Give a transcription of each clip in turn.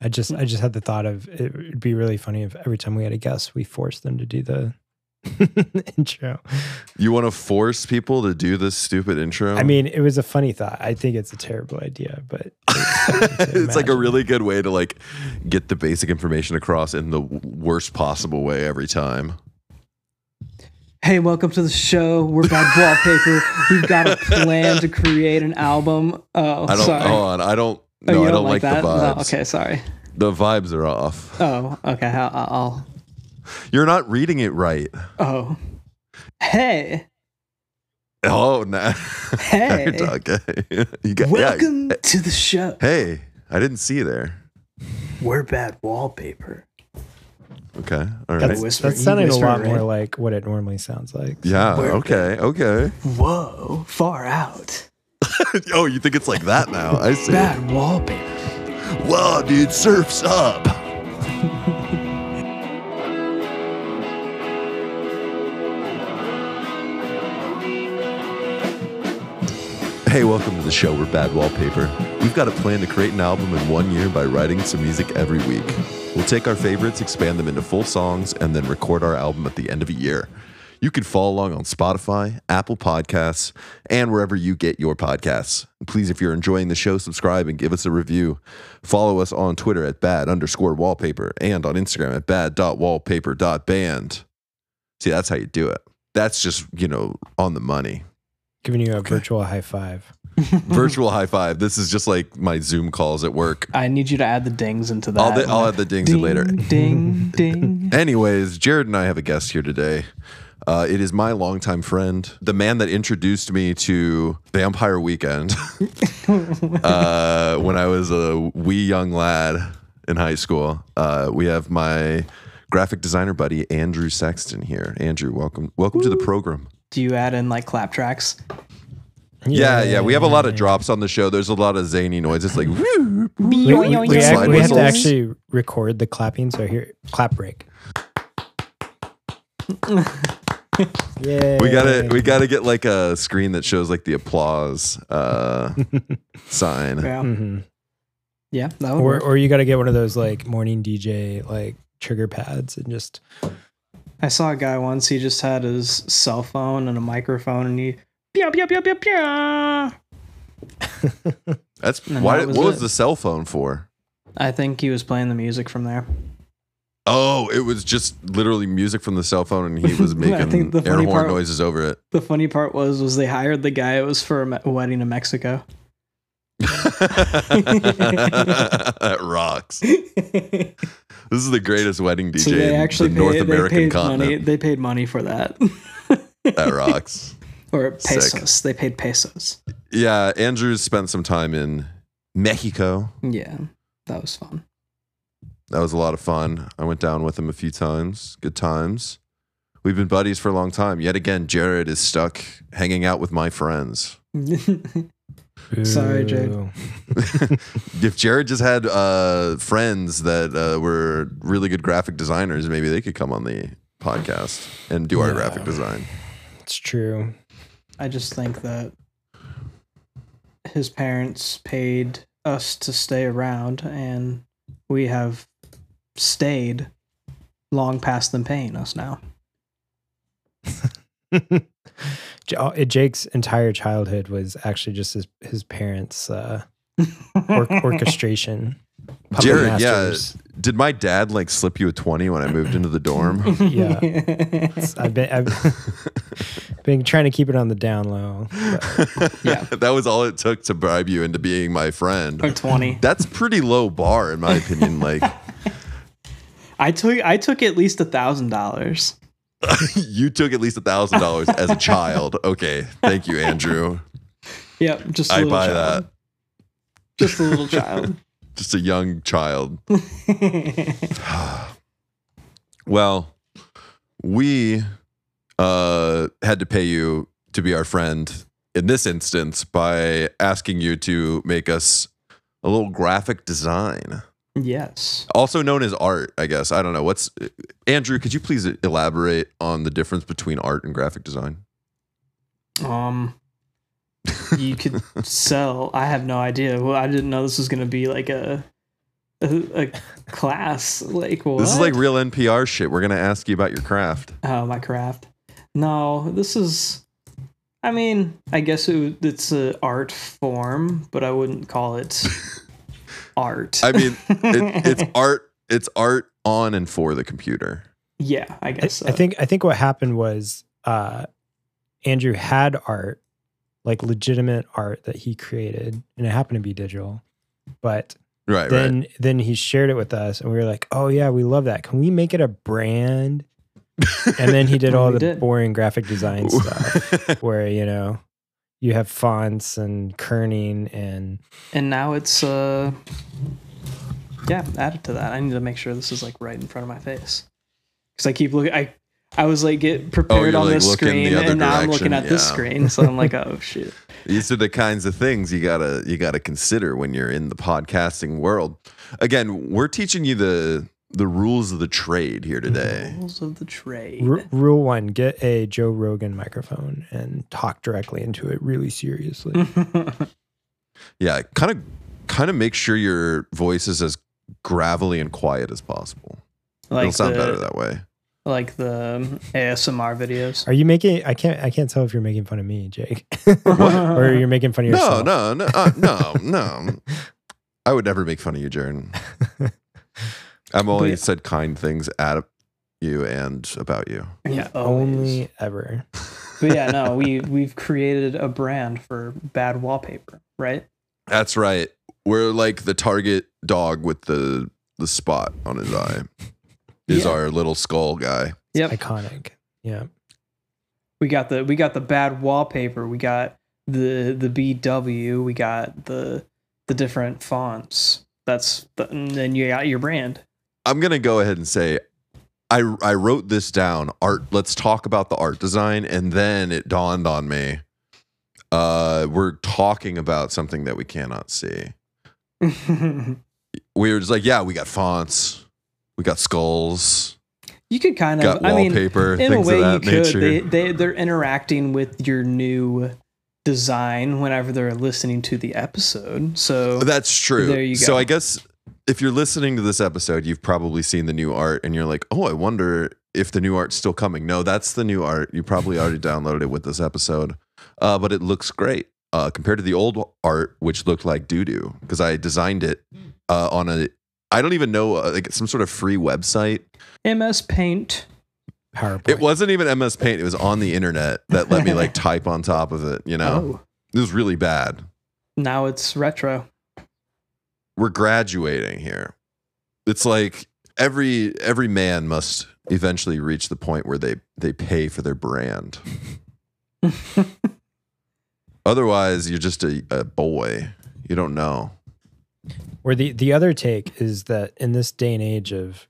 I just hmm. I just had the thought of it would be really funny if every time we had a guest, we forced them to do the intro. You want to force people to do this stupid intro? I mean, it was a funny thought. I think it's a terrible idea, but it's like a really good way to like get the basic information across in the worst possible way every time. Hey, welcome to the show. We're bad wallpaper. We've got a plan to create an album. Oh, I don't. sorry. Hold on. I don't. Oh, No, you I don't like, that? the vibes. No, okay, sorry. The vibes are off. Oh, okay. I'll, I'll. You're not reading it right. Oh, hey, Oh no. Hey. okay. you got, yeah. welcome to the show. Hey, I didn't see you there. We're bad wallpaper. Okay. All that's, right. whisper- that's you sounding a lot right? more like what it normally sounds like. Yeah. We're Okay. Okay. Whoa, far out. oh, you think it's like that now? I see. Bad wallpaper. Whoa, dude, surf's up. Hey, welcome to the show. We're Bad Wallpaper. We've got a plan to create an album in one year by writing some music every week. We'll take our favorites, expand them into full songs, and then record our album at the end of a year. You can follow along on Spotify, Apple Podcasts, and wherever you get your podcasts. Please, if you're enjoying the show, subscribe and give us a review. Follow us on Twitter at bad underscore wallpaper and on Instagram at bad.wallpaper.band. See, that's how you do it. That's just, you know, on the money. Giving you a virtual high five. Virtual high five. This is just like my Zoom calls at work. I need you to add the dings into that. I'll, I'll add the dings in ding, later. Ding, ding. Anyways, Jared and I have a guest here today. Uh, it is my longtime friend, the man that introduced me to Vampire Weekend uh, when I was a wee young lad in high school. Uh, we have my graphic designer buddy Andrew Sexton here. Andrew, welcome, welcome to the program. Do you add in like clap tracks? Yeah, yeah, we have a lot of drops on the show. There's a lot of zany noises, like woo, We, we, we, act- we have to actually record the clapping. So here, clap break. yeah, We gotta we gotta get like a screen that shows like the applause uh, sign. Yeah. hmm Yeah, that Or, work. or you got to get one of those like morning DJ like trigger pads and just I saw a guy once, he just had his cell phone and a microphone and he pew, pew, pew, pew, pew. That's And why. that was what was the cell phone for? I think he was playing the music from there. Oh, it was just literally music from the cell phone, and he was I making think the air horn part- noises over it. The funny part was was they hired the guy. It was for a me- wedding in Mexico. that rocks. This is the greatest wedding DJ so they actually in the North paid, they American paid continent. money. They paid money for that, That rocks. or Sick. pesos. They paid pesos. Yeah, Andrew's spent some time in Mexico. Yeah, that was fun. That was a lot of fun. I went down with him a few times. Good times. We've been buddies for a long time. Yet again, Jared is stuck hanging out with my friends. Sorry, Jade. Ooh. if Jared just had uh, friends that uh, were really good graphic designers, maybe they could come on the podcast and do our Yeah. graphic design. It's true. I just think that his parents paid us to stay around, and we have stayed long past them paying us now. Oh, Jake's entire childhood was actually just his his parents' uh, or- orchestration. Jared, Masters. yeah. Did my dad like slip you a 20 when I moved into the dorm? Yeah. I've been I've been trying to keep it on the down low. yeah, that was all it took to bribe you into being my friend. or twenty. That's pretty low bar in my opinion. Like I took I took at least a thousand dollars. you took at least a thousand dollars as a child. Okay. Thank you, Andrew. Yep, just a I little buy child. Just a little child. Just a young child. Well, we uh, had to pay you to be our friend in this instance by asking you to make us a little graphic design, yes. also known as art. I guess I don't know what's. Andrew, could you please elaborate on the difference between art and graphic design? Um, you could sell. I have no idea. Well, I didn't know this was gonna be like a a, a class. Like what? This is like real NPR shit. We're gonna ask you about your craft. oh my craft. No, this is. I mean, I guess it, it's an art form, but I wouldn't call it art. I mean, it, it's art. It's art on and for the computer. yeah, I I, guess. So. I think I think what happened was uh, Andrew had art, like legitimate art that he created, and it happened to be digital. But Right. right. then then he shared it with us, and we were like, "Oh yeah, we love that. Can we make it a brand?" And then he did all the did. boring graphic design stuff, where you know you have fonts and kerning and and now it's uh yeah added to that. I need to make sure this is like right in front of my face. Because i keep looking i i was like get prepared you're, on like, this screen the other and now i'm looking direction, at this screen so i'm like oh shit. These are the kinds of things you gotta you gotta consider when you're in the podcasting world. Again, we're teaching you the the rules of the trade here today. rules of the trade R- rule one: get a Joe Rogan microphone and talk directly into it really seriously. Yeah, kind of kind of make sure your voice is as gravelly and quiet as possible. like It'll sound the, better that way. like the asmr videos Are you making? I can't. I can't tell if you're making fun of me, Jake, or you're making fun of yourself. no, no, uh, no, no. I would never make fun of you, Jaron. I've only But- said kind things at you and about you. yeah. Only ever. but yeah no we we've created a brand for bad wallpaper right That's right. We're like the target dog with the the spot on his eye. Is Yeah. our little skull guy. yep Iconic. Yeah. we got the we got the bad wallpaper we got the the bw we got the the different fonts that's the, and then you got your brand I'm gonna go ahead and say I I wrote this down. Art. Let's talk about the art design, and then it dawned on me. Uh, we're talking about something that we cannot see. We were just like, yeah, we got fonts, we got skulls, you could kind of i mean in a way you that could they, they they're interacting with your new design whenever they're listening to the episode so That's true. There you go. So. I guess if you're listening to this episode, you've probably seen the new art and you're like, oh, I wonder if the new art's still coming. No, that's the new art. You probably already downloaded it with this episode. Uh, but it looks great uh, compared to the old art, which looked like doo doo because I designed it uh, on a, I don't even know, uh, like some sort of free website. ms paint PowerPoint. It wasn't even MS Paint. It was on the internet that let me like type on top of it. You know, oh it was really bad. now it's retro we're graduating here. It's like every every man must eventually reach the point where they they pay for their brand. Otherwise, you're just a, a boy. You don't know. Or the the other take is that in this day and age of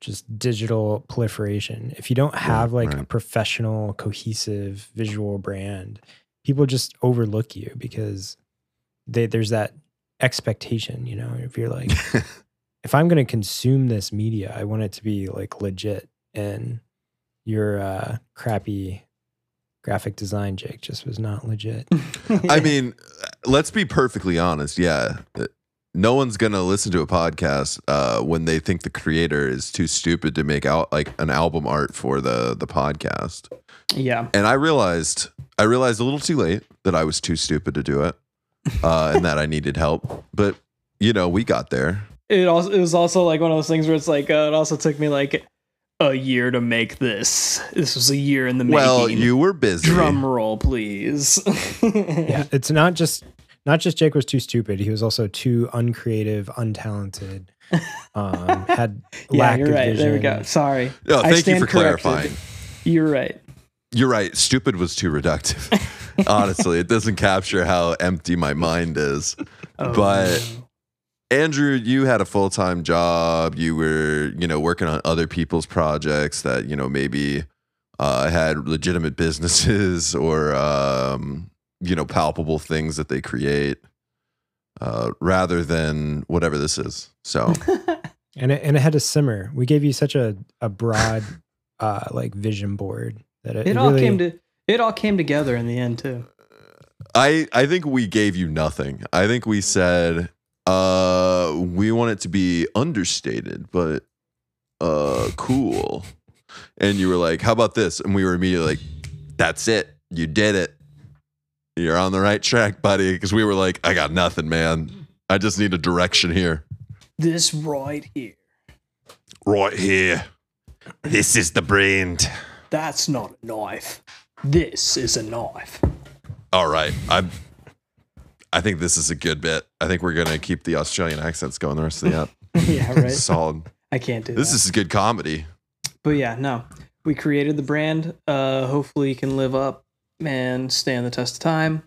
just digital proliferation, if you don't have like a professional, cohesive visual brand, people just overlook you because they, there's that expectation. You know, if you're like, if I'm going to consume this media, I want it to be like legit. And your uh, crappy graphic design, Jake, just was not legit. I mean, let's be perfectly honest. Yeah. No one's going to listen to a podcast uh, when they think the creator is too stupid to make out like an album art for the the podcast. yeah and I realized I realized a little too late that I was too stupid to do it, uh, and that I needed help. But you know, we got there. it also it was also like one of those things where it's like uh, it also took me like a year to make this. This was a year in the making. Well, you were busy. drum roll, please. yeah, it's not just not just Jake was too stupid. He was also too uncreative, untalented. Um, had yeah, lack you're of right. vision. There we go. Sorry. Oh, I thank you stand for corrected. clarifying. You're right. You're right. Stupid was too reductive. Honestly, it doesn't capture how empty my mind is. Oh, But- Andrew, you had a full time job. You were, you know, working on other people's projects that, you know, maybe uh, had legitimate businesses or, um, you know, palpable things that they create uh, rather than whatever this is. So, and it, and it had to simmer. We gave you such a a broad uh like vision board that it, it it all really, came to it all came together in the end too. I I think we gave you nothing. I think we said uh we want it to be understated, but uh, cool. And you were like, how about this? And we were immediately like, that's it. You did it. You're on the right track, buddy. Because we were like, I got nothing, man. I just need a direction here. This right here. Right here. This is the brand. That's not a knife. This is a knife. All right. I I think this is a good bit. I think we're gonna keep the Australian accents going the rest of the app. yeah, right. Solid. I can't do This that. is good comedy. But yeah, no. We created the brand. Uh hopefully you can live up and stand the test of time.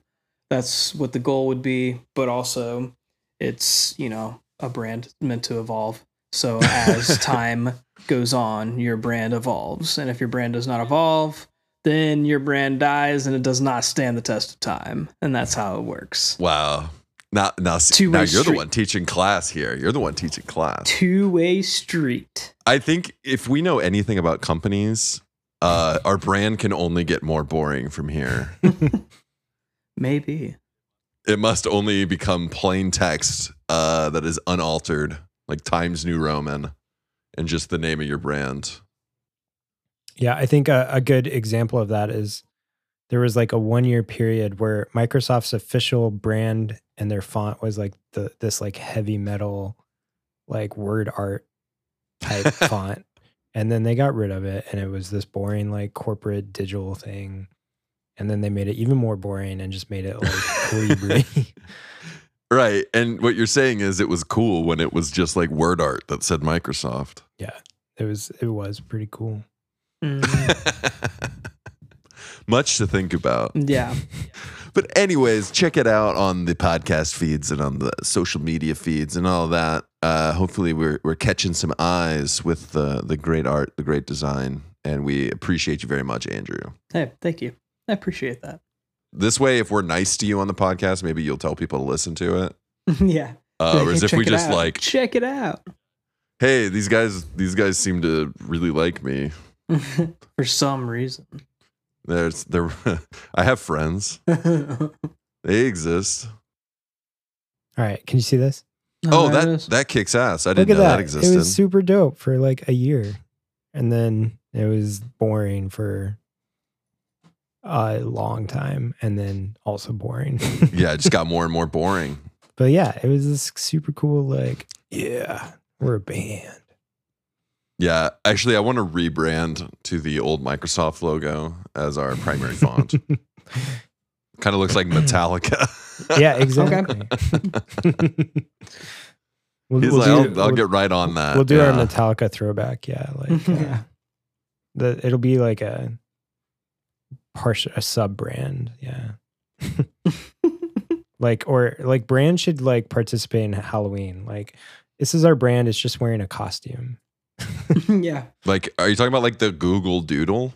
That's what the goal would be, but also it's, you know, a brand meant to evolve. So as time goes on, your brand evolves. And if your brand does not evolve, then your brand dies and it does not stand the test of time. And that's how it works. Wow. Now, now, see, now you're the one teaching class here. You're the one teaching class. Two-way street. I think if we know anything about companies, uh, our brand can only get more boring from here. Maybe. it must only become plain text uh, that is unaltered, like Times New Roman, and just the name of your brand. Yeah, I think a, a good example of that is there was like a one year period where Microsoft's official brand and their font was like the this like heavy metal like word art type font. And then they got rid of it and it was this boring like corporate digital thing. And then they made it even more boring and just made it like Right. And what you're saying is it was cool when it was just like word art that said Microsoft. yeah. It was it was pretty cool. Mm, Much to think about. yeah. But anyways, check it out on the podcast feeds and on the social media feeds and all that. Uh, hopefully, we're we're catching some eyes with the the great art, the great design, and we appreciate you very much, Andrew. Hey, thank you. I appreciate that. This way, if we're nice to you on the podcast, maybe you'll tell people to listen to it. yeah. Uh, Like, whereas hey, if we just out. like, check it out hey, these guys, these guys seem to really like me. for some reason. There's there, I have friends. They exist. All right. Can you see this? Oh, there it that kicks ass. I Look didn't at know that, that. existed. It was super dope for like a year. And then it was boring for a long time and then also boring. yeah, it just got more and more boring. but yeah, it was this super cool, like, yeah, we're a band. Yeah, actually, I want to rebrand to the old Microsoft logo as our primary font. kind of looks like Metallica. yeah, exactly. we'll, He's we'll like, do- I'll, I'll we'll- get right on that. We'll do our Metallica throwback. Yeah, like uh, Yeah. the it'll be like a partial a sub brand. Yeah, like or like brand should like participate in Halloween. Like this is our brand. It's just wearing a costume. yeah. Like, are you talking about like the Google Doodle?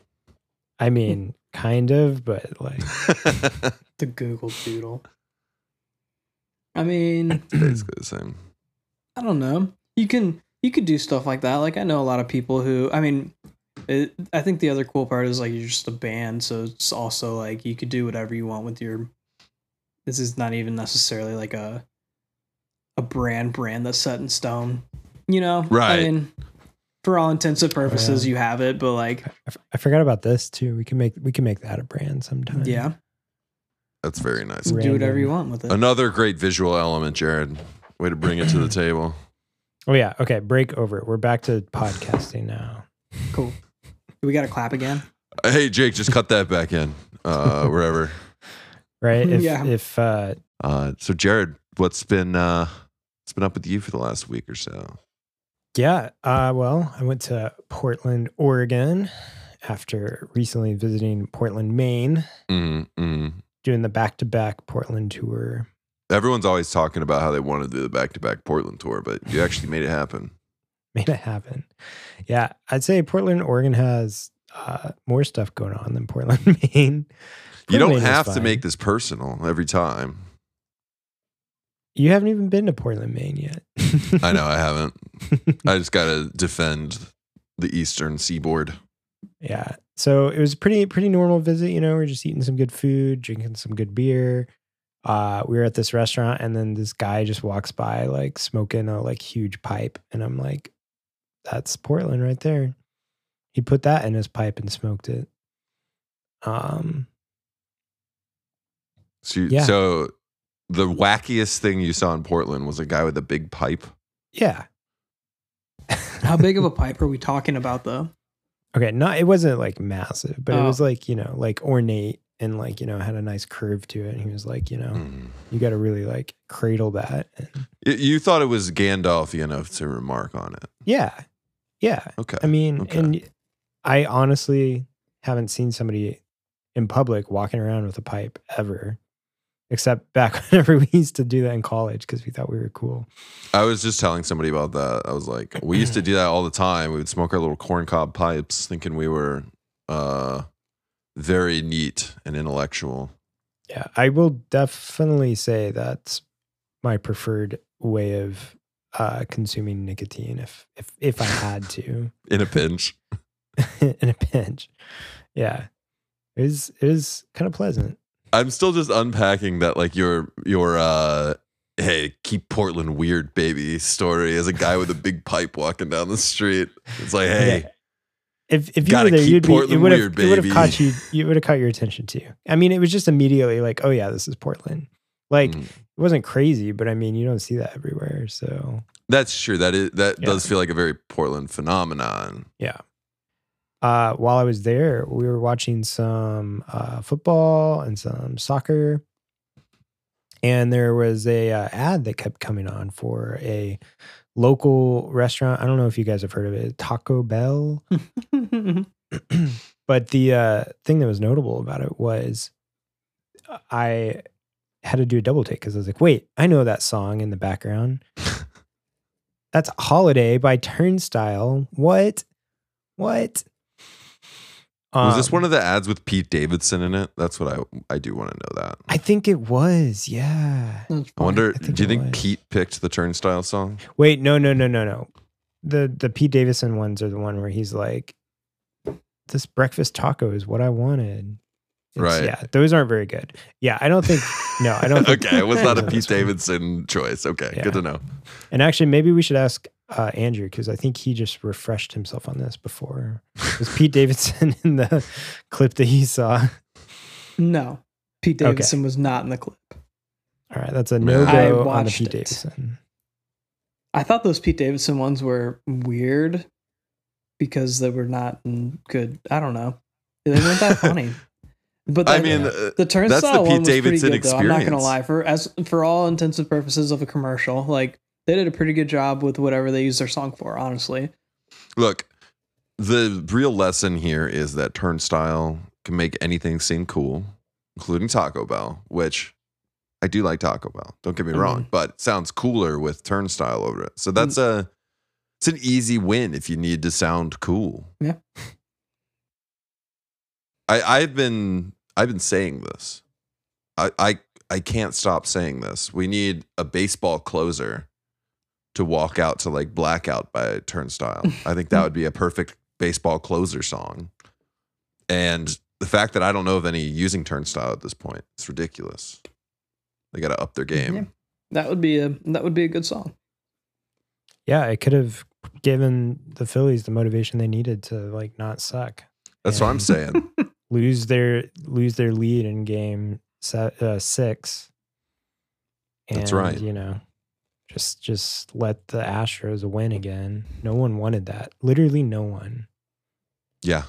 I mean, kind of, but like The Google Doodle. I mean, Basically the same. I don't know. You can you could do stuff like that. Like I know a lot of people who. I mean, it, I think the other cool part is like you're just a band, so it's also like you could do whatever you want with your. This is not even necessarily like a. A brand brand that's set in stone, you know. Right. I mean, for all intents and purposes, yeah. you have it, but like, I, f- I forgot about this too. We can make we can make that a brand sometime. yeah, That's very nice. Right. do whatever you want with it. Another great visual element, Jared. Way to bring it to the table. Oh yeah. Okay. Break over. It. We're back to podcasting now. Cool. Do we got to clap again? Hey, Jake, just cut that back in uh, wherever. Right. If Yeah. if uh, Uh, so, Jared, what's been uh, what's been up with you for the last week or so? Yeah. Uh, well, I went to Portland, Oregon after recently visiting Portland, Maine, mm mm. doing the back to back Portland tour. Everyone's always talking about how they want to do the back to back Portland tour, but you actually made it happen. Made it happen. Yeah. I'd say Portland, Oregon has uh, more stuff going on than Portland, Maine. You don't Maine have to make this personal every time. You haven't even been to Portland, Maine yet. I know I haven't. I just got to defend the eastern seaboard. Yeah. So it was a pretty pretty normal visit, you know, we're just eating some good food, drinking some good beer. uh, we were at this restaurant, and then this guy just walks by, like smoking a like huge pipe, and I'm like, "That's Portland right there." He put that in his pipe and smoked it. Um, So, you- Yeah. so the wackiest thing you saw in Portland was a guy with a big pipe. yeah. How big of a pipe are we talking about, though? Okay, not it wasn't like massive, but it Oh. was like you know like ornate and like you know had a nice curve to it. And he was like, you know, Mm. you got to really like cradle that. And Y- You thought it was Gandalf enough to remark on it. yeah, yeah. Okay. I mean, Okay. and I honestly haven't seen somebody in public walking around with a pipe ever, except back whenever we used to do that in college because we thought we were cool. I was just telling somebody about that. I was like, we used to do that all the time. We would smoke our little corncob pipes, thinking we were uh, very neat and intellectual. Yeah, I will definitely say that's my preferred way of uh, consuming nicotine if if if I had to In a pinch. in a pinch. Yeah, it is it is kind of pleasant. I'm still just unpacking that, like your your uh, hey, keep Portland weird, baby story as a guy with a big pipe walking down the street. It's like, hey, Yeah. If if you were there, you'd be. It Portland would have. It would have caught you. You would have caught your attention too. I mean, it was just immediately like, oh yeah, this is Portland. Like Mm. it wasn't crazy, but I mean, you don't see that everywhere. So that's true. That is that Yeah. does feel like a very Portland phenomenon. yeah. Uh, while I was there, we were watching some uh, football and some soccer, and there was a uh, ad that kept coming on for a local restaurant. I don't know if you guys have heard of it, Taco Bell. but the uh, thing that was notable about it was I had to do a double take because I was like, wait, I know that song in the background. That's Holiday by Turnstile. What? What? Was this Um, one of the ads with Pete Davidson in it? That's what I I do want to know that. I think it was. Yeah. I wonder. I do you think was. Pete picked the Turnstile song? Wait, no, no, no, no, no. The the Pete Davidson ones are the one where he's like, "This breakfast taco is what I wanted." It's- Right. Yeah, those aren't very good. Yeah, I don't think. No, I don't. Think, okay, it was not a Pete this one. Davidson choice. Okay, Yeah. good to know. And actually, maybe we should ask uh, Andrew because I think he just refreshed himself on this before. Was Pete Davidson in the clip that he saw? no, Pete Okay. Davidson was not in the clip. All right, that's a Man. no I go on the watched Pete it. Davidson. I thought those Pete Davidson ones were weird because they were not good. I don't know. They weren't that funny. But I mean, Yeah. uh, the turnstile that's the one was Davidson pretty good, though. I'm not gonna lie. For as for all intents and purposes of a commercial, like they did a pretty good job with whatever they used their song for. Honestly, look, the real lesson here is that Turnstile can make anything seem cool, including Taco Bell, which I do like Taco Bell. Don't get me I wrong, but it sounds cooler with Turnstile over it. So mm-hmm. that's a it's an easy win if you need to sound cool. Yeah. I I've been I've been saying this. I I I can't stop saying this. We need a baseball closer to walk out to like blackout by turnstile. I think that would be a perfect baseball closer song. And the fact that I don't know of any using turnstile at this point, it's ridiculous. They got to up their game. Yeah. that would be a that would be a good song. Yeah, it could have given the Phillies the motivation they needed to like not suck. That's what I'm saying. Lose their lose their lead in game se- uh, six. That's right. You know, just just let the Astros win again. No one wanted that. Literally, no one. yeah.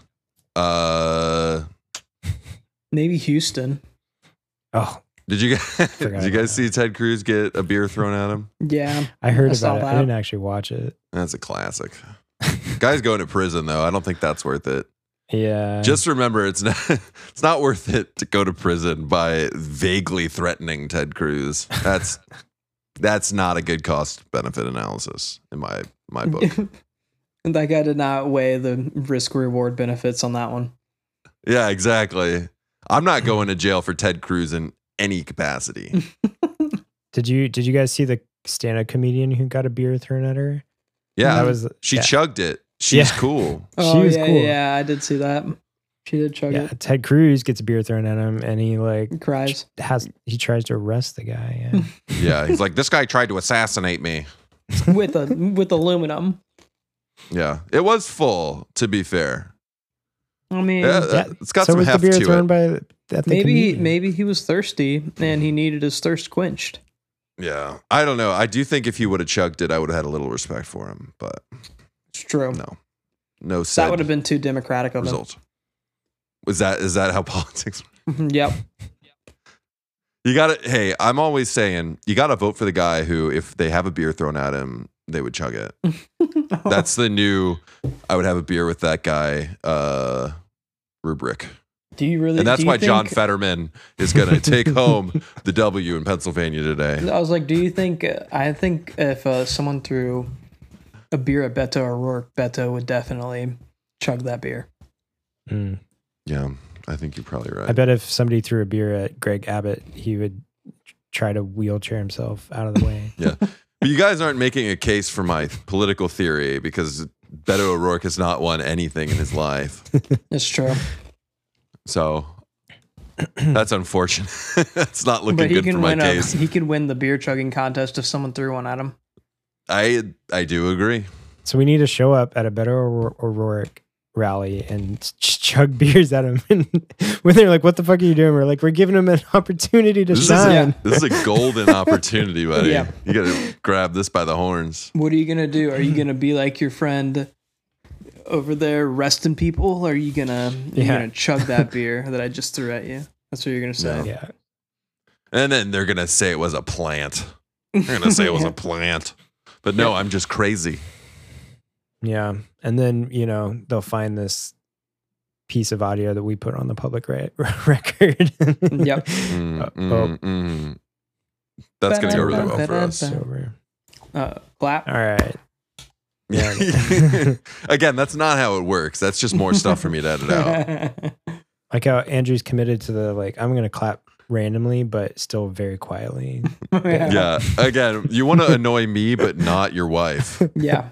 Uh Maybe Houston. Oh, did you guys did you about guys see Ted Cruz get a beer thrown at him? Yeah, I heard I about it. I didn't actually watch it. That's a classic. Guy's going to prison though. I don't think that's worth it. Yeah. Just remember, it's not it's not worth it to go to prison by vaguely threatening Ted Cruz. That's that's not a good cost benefit analysis in my my book. and that guy did not weigh the risk reward benefits on that one. yeah, exactly. I'm not going to jail for Ted Cruz in any capacity. did you did you guys see the stand-up comedian who got a beer thrown at her? Yeah, that was she yeah. chugged it. She's Yeah. cool. Oh was yeah, cool. yeah, I did see that. She did chug Yeah, Ted Cruz gets a beer thrown at him, and he like it. Cries. has he tries to arrest the guy. Yeah. Yeah, he's like, this guy tried to assassinate me. with a with aluminum. Yeah, it was full. To be fair, I mean, yeah, Yeah, it's got so some was the heft beer to thrown it. by at the maybe comedian. maybe he was thirsty and he needed his thirst quenched. Yeah, I don't know. I do think if he would have chugged it, I would have had a little respect for him. But It's true. no, no that would have been too democratic of him. Result. Was that is that how politics? yep. You got to Hey, I'm always saying you got to vote for the guy who, if they have a beer thrown at him, they would chug it. That's the new. I would have a beer with that guy. Uh, rubric. do you really? And that's do you why John Fetterman is going to take home the W in Pennsylvania today. I was like, do you think? I think if uh, someone threw a beer at Beto O'Rourke, Beto would definitely chug that beer. Mm. Yeah, I think you're probably right. I bet if somebody threw a beer at Greg Abbott, he would try to wheelchair himself out of the way. Yeah. But you guys aren't making a case for my political theory because Beto O'Rourke has not won anything in his life. It's true. So that's unfortunate. that's not looking but he good for my win. A, case. he could win the beer chugging contest if someone threw one at him. I I do agree. so we need to show up at a Beto O'Rour- O'Rourke rally and ch- chug beers at him. And when they're like, "What the fuck are you doing?" We're like, "We're giving him an opportunity to This is, shine." a, this is a golden opportunity, buddy. Yeah. You got to grab this by the horns. What are you gonna do? Are you gonna be like your friend over there resting people? Or are you gonna you Yeah. gonna chug that beer that I just threw at you? That's what you're gonna say. yeah, And then they're gonna say it was a plant. They're gonna say it was a plant. But no, I'm just crazy. Yeah. And then you know they'll find this piece of audio that we put on the public re- record. Yep. Mm, Uh, mm, oh. mm. That's gonna go really well for us. It's. Uh, clap. All right. Yeah. Again, that's not how it works. That's just more stuff for me to edit out. Like how Andrew's committed to the like, I'm gonna clap randomly, but still very quietly. Yeah. Again, you want to annoy me, but not your wife. Yeah.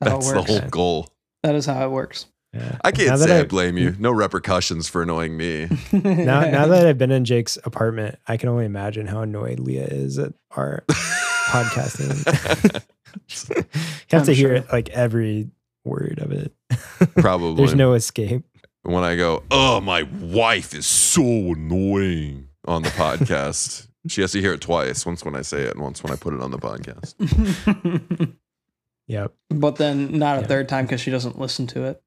That's how That's the whole goal. That is how it works. Yeah. I can't Now say I, I- blame you. No repercussions for annoying me. Now, now that I've been in Jake's apartment, I can only imagine how annoyed Leah is at our podcasting. you have I'm to hear it like every word of it. Probably. There's no escape. when I go, oh, my wife is so annoying on the podcast. she has to hear it twice. Once when I say it, and once when I put it on the podcast. Yep. but then not a Yeah. third time because she doesn't listen to it.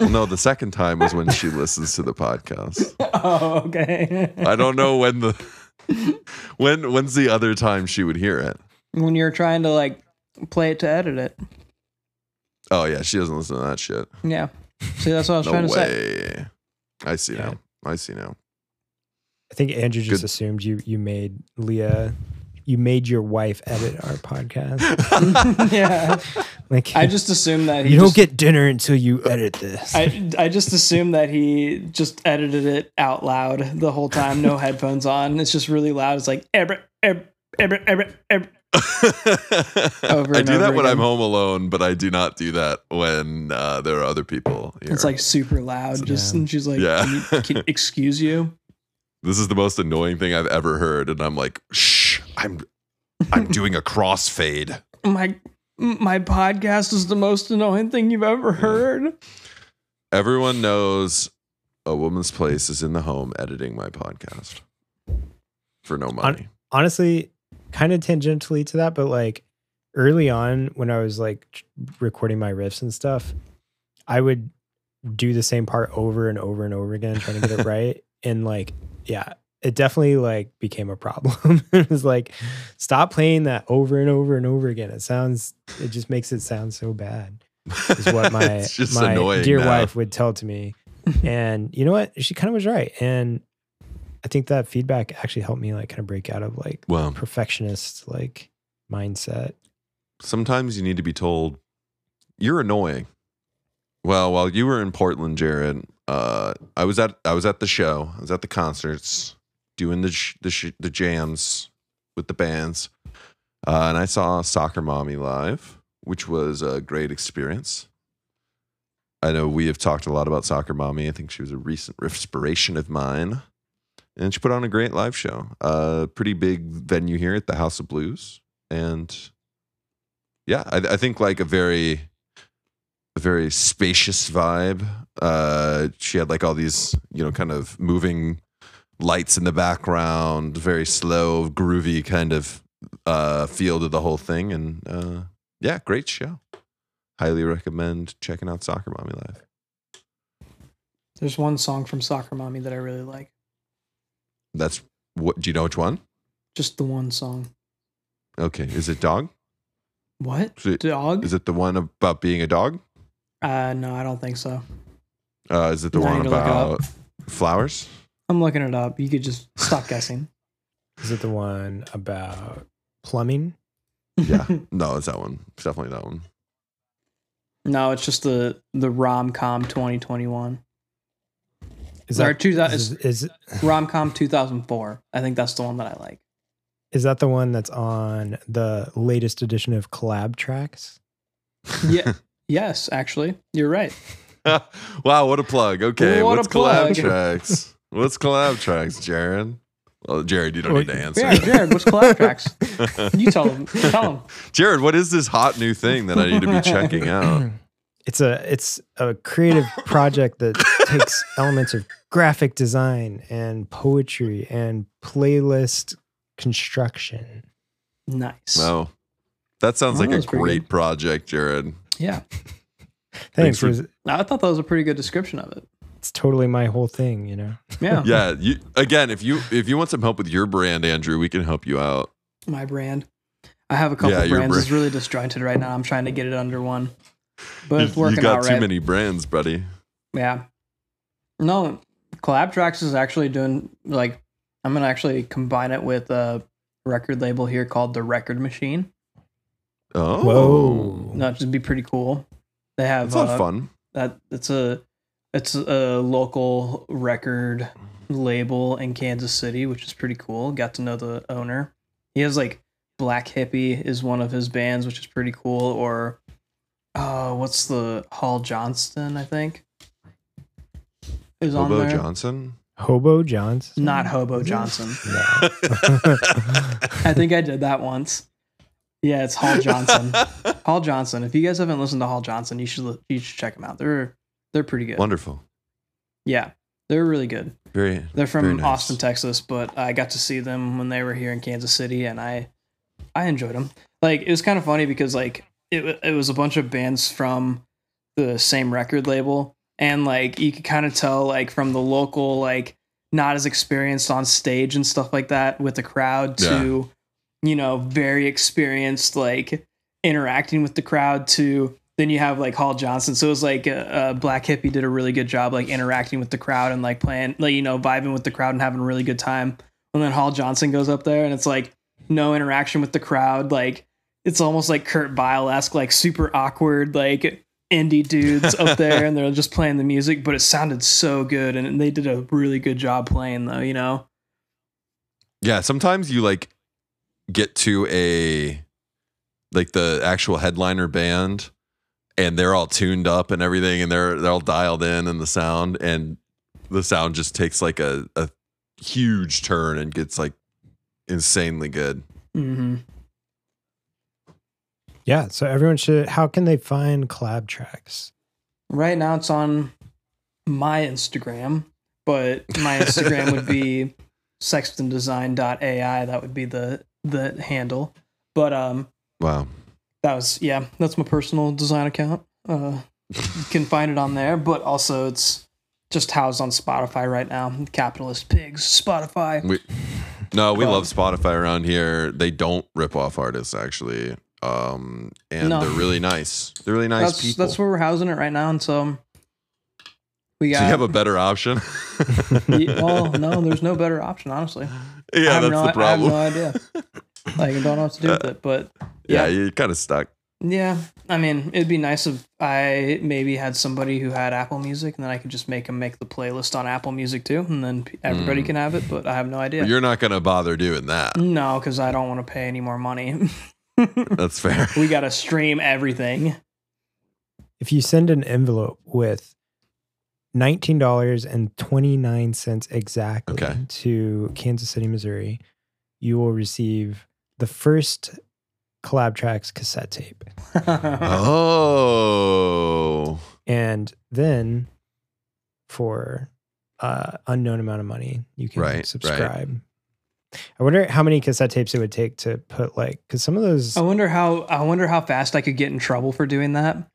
Well, no, the second time was when she listens to the podcast. Oh, okay. I don't know when the when when's the other time she would hear it. when you're trying to like play it to edit it. Oh yeah, she doesn't listen to that shit. Yeah. See, that's what I was No trying to say. I see Yeah. now. I see now. I think Andrew just Good. assumed you you made Leah you made your wife edit our podcast. yeah. Like I just assumed that he you just, don't get dinner until you edit this. I, I just assumed that he just edited it out loud the whole time, no headphones on. It's just really loud. It's like ebr, ebr, ebr, ebr, ebr. Over I and do that over when I'm home alone, but I do not do that when uh, there are other people here. It's like super loud. Just Yeah. and she's like, Yeah. can you, can, excuse you. this is the most annoying thing I've ever heard, and I'm like, shh, I'm I'm doing a crossfade. My my podcast is the most annoying thing you've ever heard. Everyone knows a woman's place is in the home editing my podcast for no money. honestly kind of tangentially to that but like early on when i was like recording my riffs and stuff i would do the same part over and over and over again trying to get it right and like yeah it definitely like became a problem. It was like stop playing that over and over and over again. It sounds it just makes it sound so bad is what my my dear now. wife would tell to me. And you know what? She kind of was right. And i think that feedback actually helped me like kind of break out of like Well, perfectionist like mindset. Sometimes you need to be told you're annoying. Well, while you were in Portland, Jared, uh, I was at I was at the show. I was at the concerts, doing the sh- the sh- the jams with the bands, uh, and I saw Soccer Mommy live, which was a great experience. I know we have talked a lot about Soccer Mommy. I think she was a recent inspiration of mine. And she put on a great live show. Uh, pretty big venue here at the House of Blues. And yeah, I, I think like a very, a very spacious vibe. Uh, she had like all these, you know, kind of moving lights in the background, very slow, groovy kind of uh, feel to the whole thing. And uh, yeah, great show. Highly recommend checking out Soccer Mommy Live. There's one song from Soccer Mommy that I really like. That's what do you know which one? Just the one song. Okay. Is it dog? What? Is it, Dog? is it the one about being a dog? Uh, no, I don't think so. Uh, is it the Now one need to look it up. about flowers? I'm looking it up. You could just stop guessing. Is it the one about plumbing? Yeah. no, it's that one. It's definitely that one. no, it's just the the rom com 2021. Is Or two thou- is, is Rom com 2004. I think that's the one that I like. is that the one that's on the latest edition of Collab Tracks? Yeah. yes, actually, you're right. wow, what a plug. Okay. What a what's collab tracks? What's collab tracks, Jared? Well, Jared, you don't Well, need to answer. Yeah, Jared, what's collab tracks? You tell him. Tell him. Jared, what is this hot new thing that I need to be checking out? It's a it's a creative project that takes elements of graphic design and poetry and playlist construction. Nice. Wow. That sounds Oh, like a great good. project, Jared. Yeah, Thanks. for- was- I thought that was a pretty good description of it. It's totally my whole thing, you know. Yeah, Yeah, you again, if you if you want some help with your brand, Andrew, we can help you out. my brand. I have a couple Yeah, your brands. brand. It's really disjointed right now. I'm trying to get it under one, but You, it's working you got out too right. many brands, buddy. Yeah. No, Collab Tracks is actually doing like I'm gonna actually combine it with a record label here called the Record Machine. Oh, Whoa. That should be pretty cool. They have That's a uh, fun. that it's a it's a local record label in Kansas City, which is pretty cool. Got to know the owner. He has like Black Hippie is one of his bands, which is pretty cool. Or uh, what's the Hall Johnston? I think is on Bobo there. Johnson. Hobo Johnson. Not Hobo Johnson. I think I did that once. Yeah, it's Hall Johnson. Hall Johnson. If you guys haven't listened to Hall Johnson, you should you should check them out. They're they're pretty good. Wonderful. Yeah, they're really good. Very. They're Very from nice. Austin, Texas, but I got to see them when they were here in Kansas City, and I I enjoyed them. Like it was kind of funny because like it it was a bunch of bands from the same record label, and like you could kind of tell like from the local like not as experienced on stage and stuff like that with the crowd to you know very experienced like interacting with the crowd to then you have like Hall Johnson. So it was like uh, uh, Black Hippie did a really good job like interacting with the crowd and like playing like you know vibing with the crowd and having a really good time. And then Hall Johnson goes up there and it's like no interaction with the crowd. Like it's almost like Kurt Vile esque, like super awkward, like indie dudes up there and they're just playing the music, but it sounded so good and they did a really good job playing though, you know? Yeah, sometimes you like get to a like the actual headliner band and they're all tuned up and everything and they're they're all dialed in and the sound and the sound just takes like a, a huge turn and gets like insanely good. Mm-hmm. Yeah. So everyone should. How can they find collab tracks? Right now it's on my Instagram, but my Instagram would be sextondesign.ai. That would be the the handle. But um Wow. That was yeah, that's my personal design account. Uh you can find it on there, but also it's just housed on Spotify right now. Capitalist pigs, Spotify. We No, we Well- love Spotify around here. They don't rip off artists actually. Um and No. they're really nice. They're really nice that's people. that's where we're housing it right now, and so we got. so you have a better option. Well, no, there's no better option, honestly. Yeah, that's no, the problem. I have no idea. Like, I don't know what to do with it, but yeah, yeah. you're kind of stuck. yeah, I mean, it'd be nice if I maybe had somebody who had Apple Music, and then I could just make them make the playlist on Apple Music too, and then everybody Mm. can have it. But I have no idea. But you're not gonna bother doing that. no, because I don't want to pay any more money. That's fair. we got to stream everything. if you send an envelope with nineteen dollars and twenty nine cents exactly Okay. to Kansas City, Missouri, you will receive the first collab tracks cassette tape, Oh. and then for uh, unknown amount of money, you can Right, right. subscribe. I wonder how many cassette tapes it would take to put like because some of those I wonder how I wonder how fast I could get in trouble for doing that.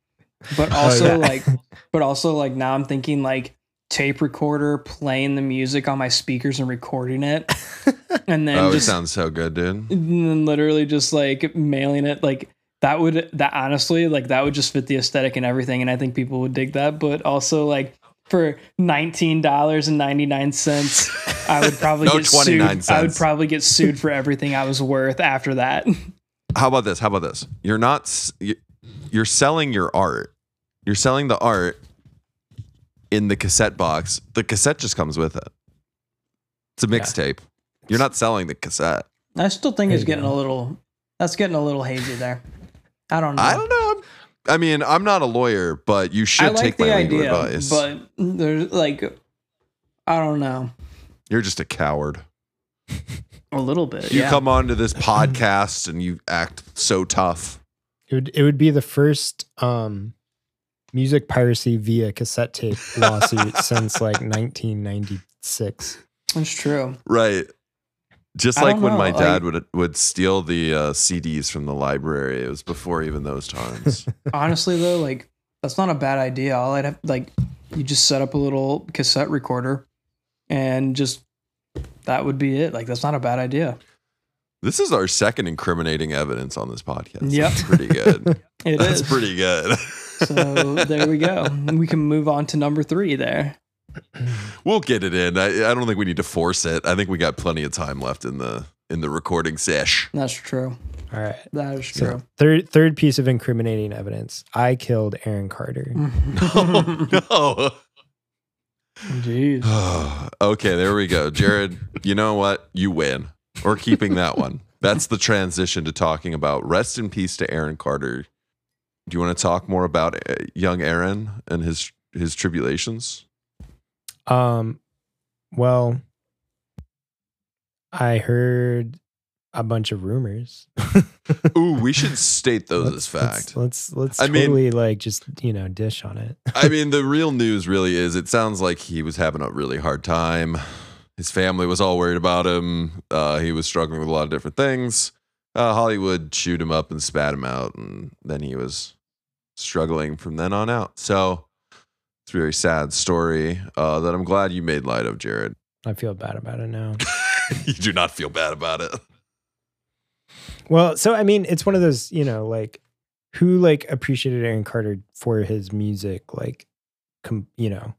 But also Oh, yeah. like but also like now I'm thinking like tape recorder playing the music on my speakers and recording it and then Oh, it just sounds so good, dude. and then literally just like mailing it like that would that honestly like that would just fit the aesthetic and everything and I think people would dig that but also like for $19.99 I would probably No get sued 29 I would probably get sued for everything I was worth after that. How about this? How about this? You're not you're selling your art. You're selling the art in the cassette box. The cassette just comes with it. It's a Yeah. mixtape. You're not selling the cassette. I still think There it's getting go. a little. That's getting a little hazy there. I don't know. I don't know. I mean, I'm not a lawyer, but you should like take the my legal idea, advice. but there's like, I don't know, You're just a coward. a little bit. You yeah. come onto this podcast and you act so tough. It would it would be the first um music piracy via cassette tape lawsuit since like 1996. That's true. Right. Just I like when know, my dad like- would would steal the uh, CDs from the library. It was before even those times. Honestly, though, like that's not a bad idea. All I'd have like, you just set up a little cassette recorder, and just that would be it. Like that's not a bad idea. This is our second incriminating evidence on this podcast. Yep. That's pretty good. It That's is. pretty good. so there we go. We can move on to number three there. we'll get it in. I, I don't think we need to force it. I think we got plenty of time left in the in the recording sesh. That's true. All right. That is So true. third third piece of incriminating evidence. I killed Aaron Carter. Mm. no. Jeez. okay, there we go. Jared, you know what? You win. We're keeping that one. That's the transition to talking about rest in peace to Aaron Carter. Do you want to talk more about uh, young Aaron and his his tribulations? Um well I heard a bunch of rumors. Ooh, we should state those as Let's- fact. Let's let's, let's I mean- like just, you know, dish on it. I mean, the real news really is it sounds like he was having a really hard time. His family was all worried about him. Uh, he was struggling with a lot of different things. Uh, Hollywood chewed him up and spat him out, and then he was struggling from then on out. So it's a very sad story uh, that I'm glad you made light of, Jared. I feel bad about it now. you do not feel bad about it. Well, so I mean, it's one of those, you know, like who like appreciated Aaron Carter for his music, like, com- you know,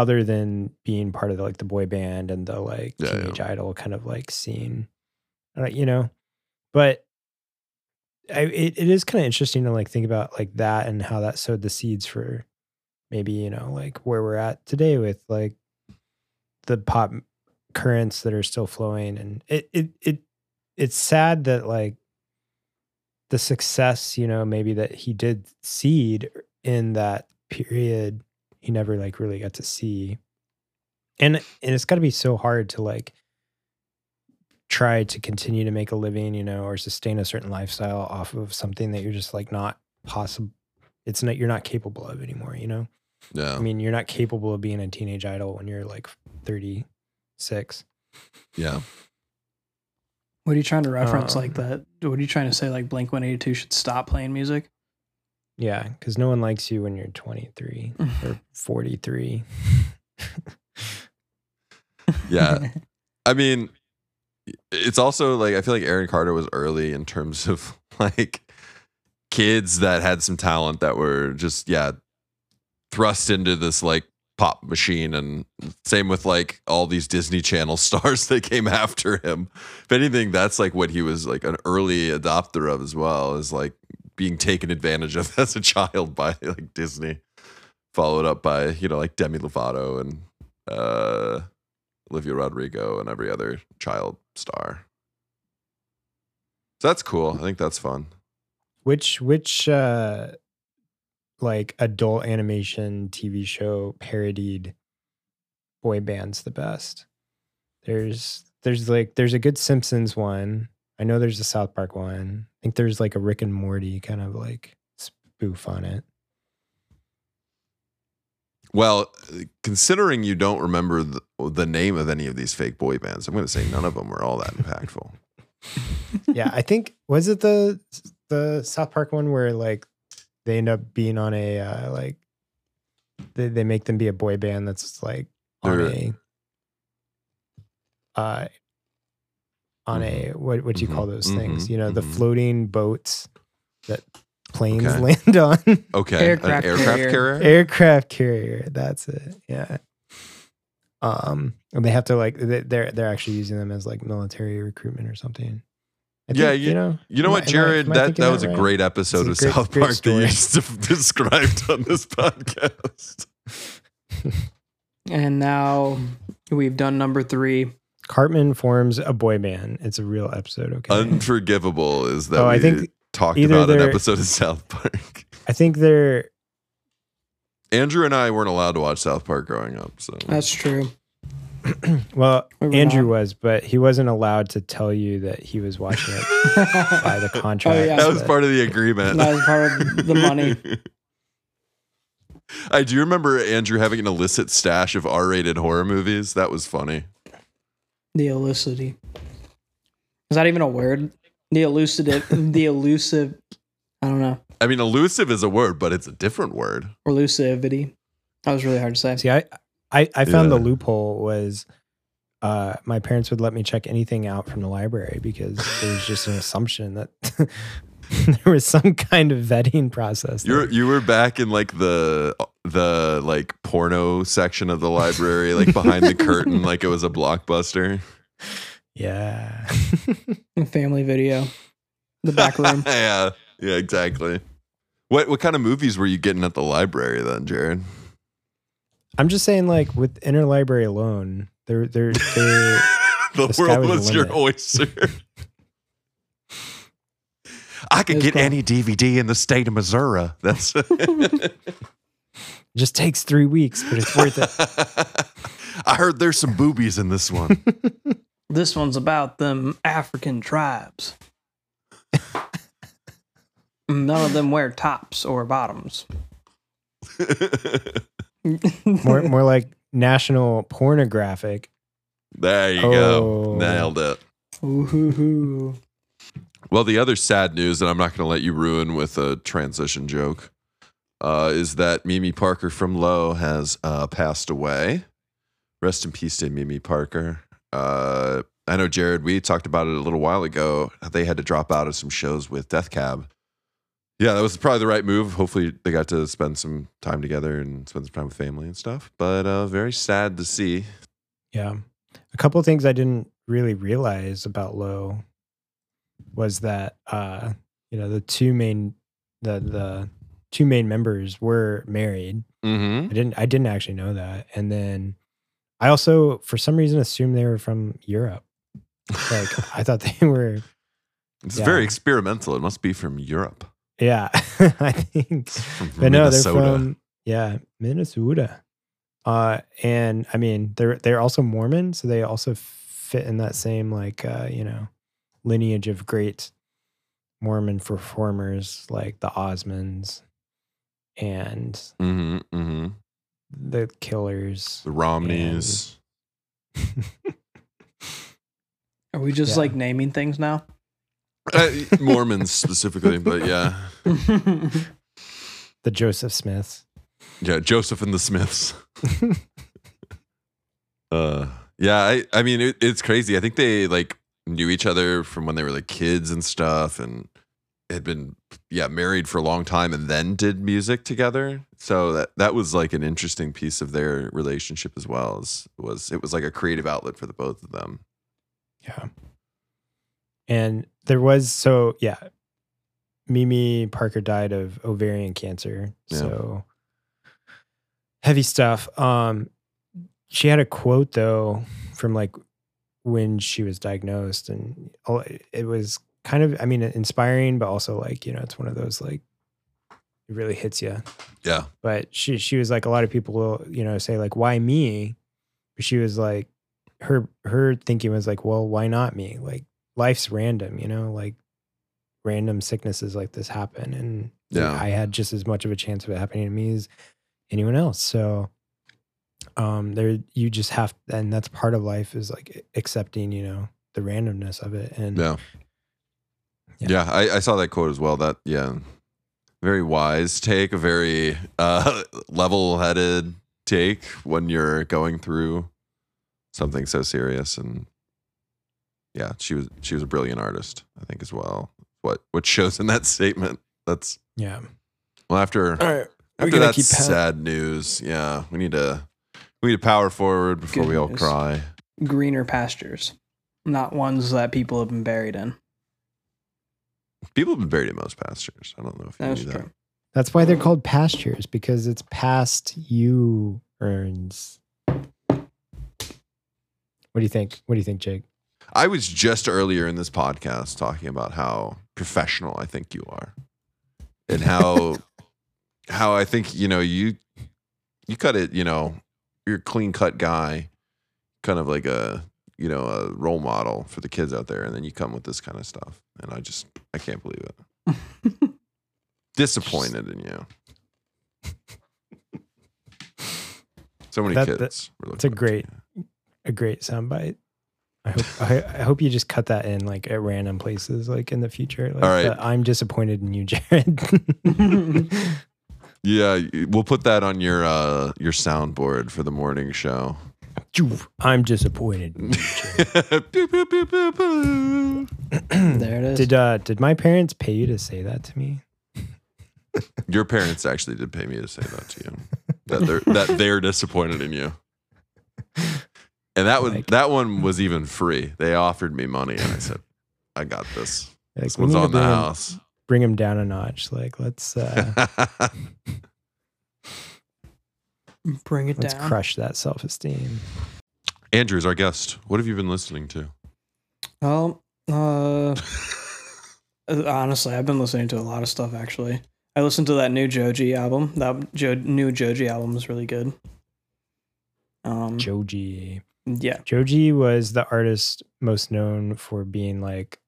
other than being part of the, like the boy band and the like Yeah, yeah. teenage idol kind of like scene, uh, you know, but I, it, it is kind of interesting to like think about like that and how that sowed the seeds for maybe, you know, like where we're at today with like the pop currents that are still flowing and it, it, it, it's sad that like the success, you know, maybe that he did seed in that period, he never like really got to see. And and it's got to be so hard to like try to continue to make a living, you know, or sustain a certain lifestyle off of something that you're just like not possible it's not you're not capable of anymore, you know? Yeah. I mean, you're not capable of being a teenage idol when you're like 36. yeah. What are you trying to reference Um, like that? What are you trying to say? Like Blink 182 should stop playing music? Yeah, because no one likes you when you're 23 or 43. Yeah. I mean, it's also like I feel like Aaron Carter was early in terms of like kids that had some talent that were just yeah thrust into this like pop machine and same with like all these Disney Channel stars that came after him. If anything, that's like what he was like an early adopter of as well, is like being taken advantage of as a child by like Disney. Followed up by, you know, like Demi Lovato and uh Olivia Rodrigo and every other child star. So that's cool. I think that's fun. Which which uh like adult animation TV show parodied boy bands the best. There's there's like there's a good Simpsons one. I know there's a South Park one. I think there's like a Rick and Morty kind of like spoof on it. Well, considering you don't remember the, the name of any of these fake boy bands, I'm going to say none of them were all that impactful. yeah, I think was it the the South Park one where like they end up being on a uh, like they they make them be a boy band that's like on They're- a uh on a what what do you call Mhm, those things? mhm, You know, the floating boats that planes Okay. land on. Okay, Aircraft an aircraft carrier. carrier. Aircraft carrier. That's it. Yeah. Um, and they have to like they- they're they're actually using them as like military recruitment or something. I Yeah, you- you know. You know Am I- what, am I- Jared? am I that thinking that was a right? great episode of It's a great- South great Park that you just described on this podcast. And now we've done number three. Cartman forms a boy band. It's a real episode. Okay. Unforgivable is that Oh, we I think talked about an episode of South Park. I think they're Andrew and I weren't allowed to watch South Park growing up, so That's true. well. We Andrew not. was, but he wasn't allowed to tell you that he was watching it by the contract. Oh, yeah. that was part of the agreement. That was part of the money. I do remember Andrew having an illicit stash of R-rated horror movies. That was funny. The elusivity. Is that even a word? The elucidative. the elusive. I don't know. I mean, elusive is a word, but it's a different word. Elusivity. That was really hard to say. See, I I, I found the loophole was uh, my parents would let me check anything out from the library because there was just an assumption that there was some kind of vetting process. You're you were back in like the the like porno section of the library, like behind the curtain, like it was a blockbuster. yeah. Family video. The back room. yeah, yeah, exactly. What what kind of movies were you getting at the library then, Jared? I'm just saying, like with interlibrary alone, there there there. the, The world was was your oyster. I could get cool. any DVD in the state of Missouri. That's just takes three weeks, but it's worth it. I heard there's some boobies in this one. This one's about them African tribes. None of them wear tops or bottoms. More more like national pornographic. there you Oh. go. Nailed it. Ooh-hoo-hoo. Well, the other sad news, that I'm not going to let you ruin with a transition joke, uh, is that Mimi Parker from Low has uh, passed away. Rest in peace to Mimi Parker. Uh, I know, Jared, we talked about it a little while ago. They had to drop out of some shows with Death Cab. Yeah, that was probably the right move. Hopefully, they got to spend some time together and spend some time with family and stuff. But uh, very sad to see. Yeah. A couple things I didn't really realize about Low was that uh, you know, the two main the the two main members were married. Mm-hmm. I didn't I didn't actually know that. And then I also for some reason assumed they were from Europe. Like I thought they were It's Yeah. very experimental. It must be from Europe. yeah, I think but no, they're from yeah, Minnesota. Uh, and I mean, they're they're also Mormon, so they also fit in that same like uh, you know lineage of great Mormon performers like the Osmonds and Mm-hmm, mm-hmm. the Killers. The Romneys. Are we just Yeah. like naming things now? Uh, Mormons specifically, but yeah. the Joseph Smiths. Yeah, Joseph and the Smiths. uh yeah, I I mean it, it's crazy. I think they like knew each other from when they were like kids and stuff and had been yeah, married for a long time and then did music together. So that that was like an interesting piece of their relationship as well. As was it was like a creative outlet for the both of them. Yeah. And there was so yeah. Mimi Parker died of ovarian cancer. Yeah. So heavy stuff. Um she had a quote though from like when she was diagnosed and all- it was kind of I mean inspiring but also like, you know, it's one of those like it really hits you. Yeah. But she she was like a lot of people will you know say like why me, but she was like her her thinking was like well why not me like life's random you know like random sicknesses like this happen and Yeah. I had just as much of a chance of it happening to me as anyone else. So um there you just have and that's part of life is like accepting, you know, the randomness of it. And Yeah. Yeah. Yeah, I, I saw that quote as well. That yeah. Very wise take, a very uh level headed take when you're going through something so serious and yeah, she was she was a brilliant artist, I think as well. What what shows in that statement. That's yeah. well after All right. We're after gonna that keep pa- sad news, yeah, we need to we need to power forward before Good we all cry. Greener pastures, not ones that people have been buried in. People have been buried in most pastures. I don't know if you That's knew that. That's why they're um, called pastures because it's past you earns. What do you think? What do you think, Jake? I was just earlier in this podcast talking about how professional I think you are, and how how I think you know you you cut it. You know, you're a clean cut guy, kind of like a you know a role model for the kids out there, and then you come with this kind of stuff, and I just I can't believe it. Disappointed in you. So many That- kids. that- it's a looking up to great- you. A great soundbite. I hope I, I hope you just cut that in like at random places, like in the future. Like All right. the, I'm disappointed in you, Jared. Yeah, we'll put that on your uh your soundboard for the morning show. I'm disappointed. There it is. Did uh did my parents pay you to say that to me? Your parents actually did pay me to say that to you. That they're that they're disappointed in you. And that was Like- that one was even free. They offered me money and I said, I got this. Like, This one's on the bring him- house. Bring him down a notch. Like let's uh Bring it let's down. crush that self esteem. Andrew's our guest. What have you been listening to? Well, uh, honestly, I've been listening to a lot of stuff. Actually, I listened to that new Joji album. That jo- new Joji album is really good. Um, Joji. yeah, Joji was the artist most known for being like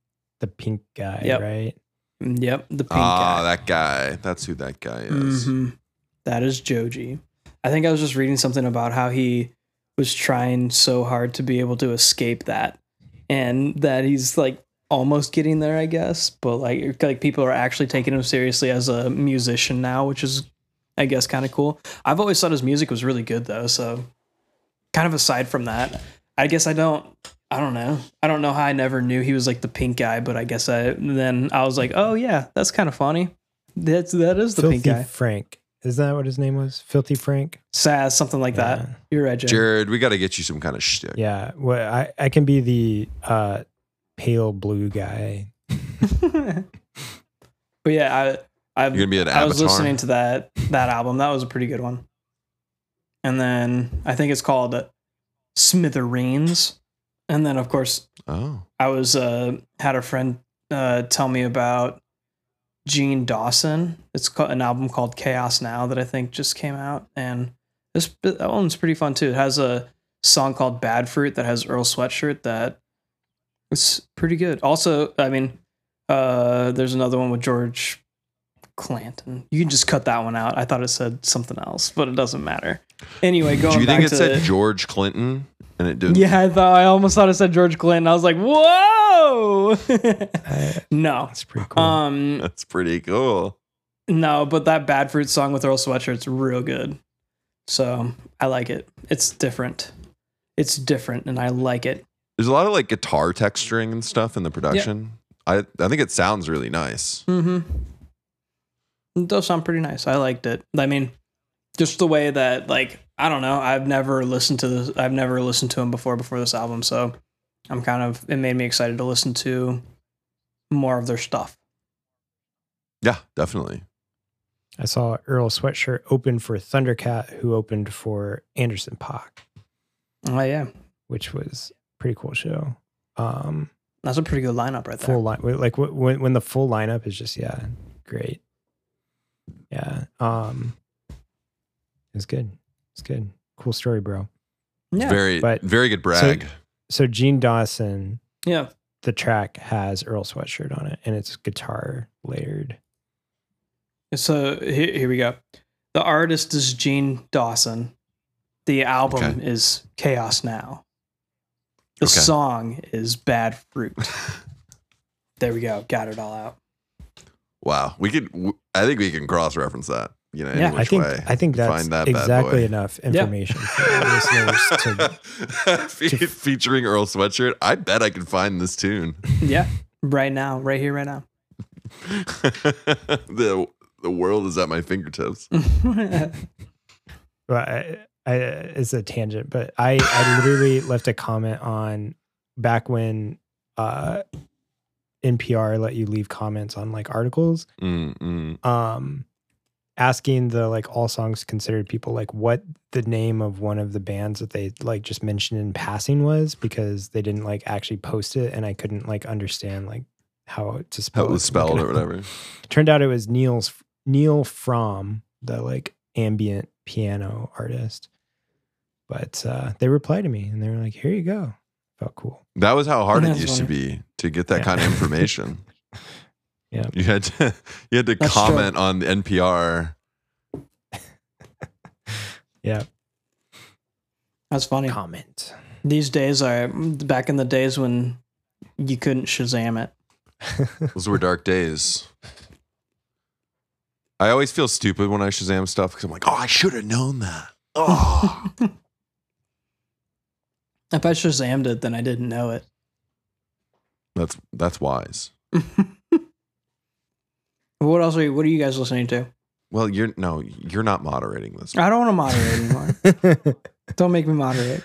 the pink guy, Yep. right? yep, the pink Ah, guy. that guy. That's who that guy is. Mhm. That is Joji. I think I was just reading something about how he was trying so hard to be able to escape that, and that he's like almost getting there, I guess. But like, like people are actually taking him seriously as a musician now, which is, I guess, kind of cool. I've always thought his music was really good though. So, kind of aside from that, I guess I don't. I don't know. I don't know how I never knew he was like the pink guy, but I guess I then I was like, oh yeah, that's kind of funny. That's that is the Filthy pink guy. Frank. Is that what his name was? Filthy Frank? Saz, something like Yeah. that. You're right, Jim. Jared, we got to get you some kind of shtick. Yeah. Well, I, I can be the uh, pale blue guy. but yeah, I I've, You're gonna be an I was listening to that that album. That was a pretty good one. And then I think it's called Smithereens. And then of course Oh, I was uh had a friend uh tell me about Jean Dawson. It's an album called Chaos Now that I think just came out, and this that one's pretty fun too. It has a song called Bad Fruit that has Earl Sweatshirt that it's pretty good. Also, I mean, uh, there's another one with George Clanton. You can just cut that one out. I thought it said something else, but it doesn't matter. Anyway, going do you think it said George Clinton and it didn't? yeah, I thought I almost thought it said George Clinton. I was like, whoa. No. that's pretty cool. Um That's pretty cool. no, but that Bad Fruit song with Earl Sweatshirt's real good. So I like it. It's different. It's different and I like it. There's a lot of like guitar texturing and stuff in the production. I I think it sounds really nice. Mm-hmm. It does sound pretty nice. I liked it. I mean, just the way that like I don't know. I've never listened to this. I've never listened to him before before this album, so I'm kind of it made me excited to listen to more of their stuff. Yeah, definitely. I saw Earl Sweatshirt open for Thundercat, who opened for Anderson Paak, Oh yeah, which was pretty cool show. Um, that's a pretty good lineup right there. full line, like when when the full lineup is just yeah, great. Yeah. Um it's good. It's good. Cool story, bro. Yeah. Very, but- very good brag. So Jean Dawson, yeah. the track has Earl Sweatshirt on it and it's guitar layered. So here, here we go. The artist is Jean Dawson. The album Okay. is Chaos Now. The Okay. song is Bad Fruit. there we go. Got it all out. wow, we could. I think we can cross reference that. You know, any yeah, I think way. I think that's Find that exactly enough information for listeners to Fe- featuring Earl Sweatshirt. I bet I can find this tune. Yeah. Right now. Right here, right now. the the world is at my fingertips. well, I, I, it's a tangent, but I, I literally left a comment on back when uh, NPR let you leave comments on like articles, Mm, mm. um, asking the like all songs considered people like what the name of one of the bands that they like just mentioned in passing was because they didn't like actually post it and I couldn't like understand like how to spell How it was spelled or whatever. Turned out it was Nils Nils Frahm the like ambient piano artist. But uh, they replied to me and they were like, "Here you go." Felt cool. That was how hard it That's used to be to get that Yeah. kind of information. Yeah. You had to you had to That's true. comment on the NPR. Yeah. That's funny. Comment. These days are back in the days when you couldn't Shazam it. Those were dark days. I always feel stupid when I Shazam stuff because I'm like, oh, I should have known that. Oh, If I Shazammed it, then I didn't know it. that's that's wise. What else are you, what are you guys listening to? Well, you're no, you're not moderating this. I don't want to moderate anymore. don't make me moderate.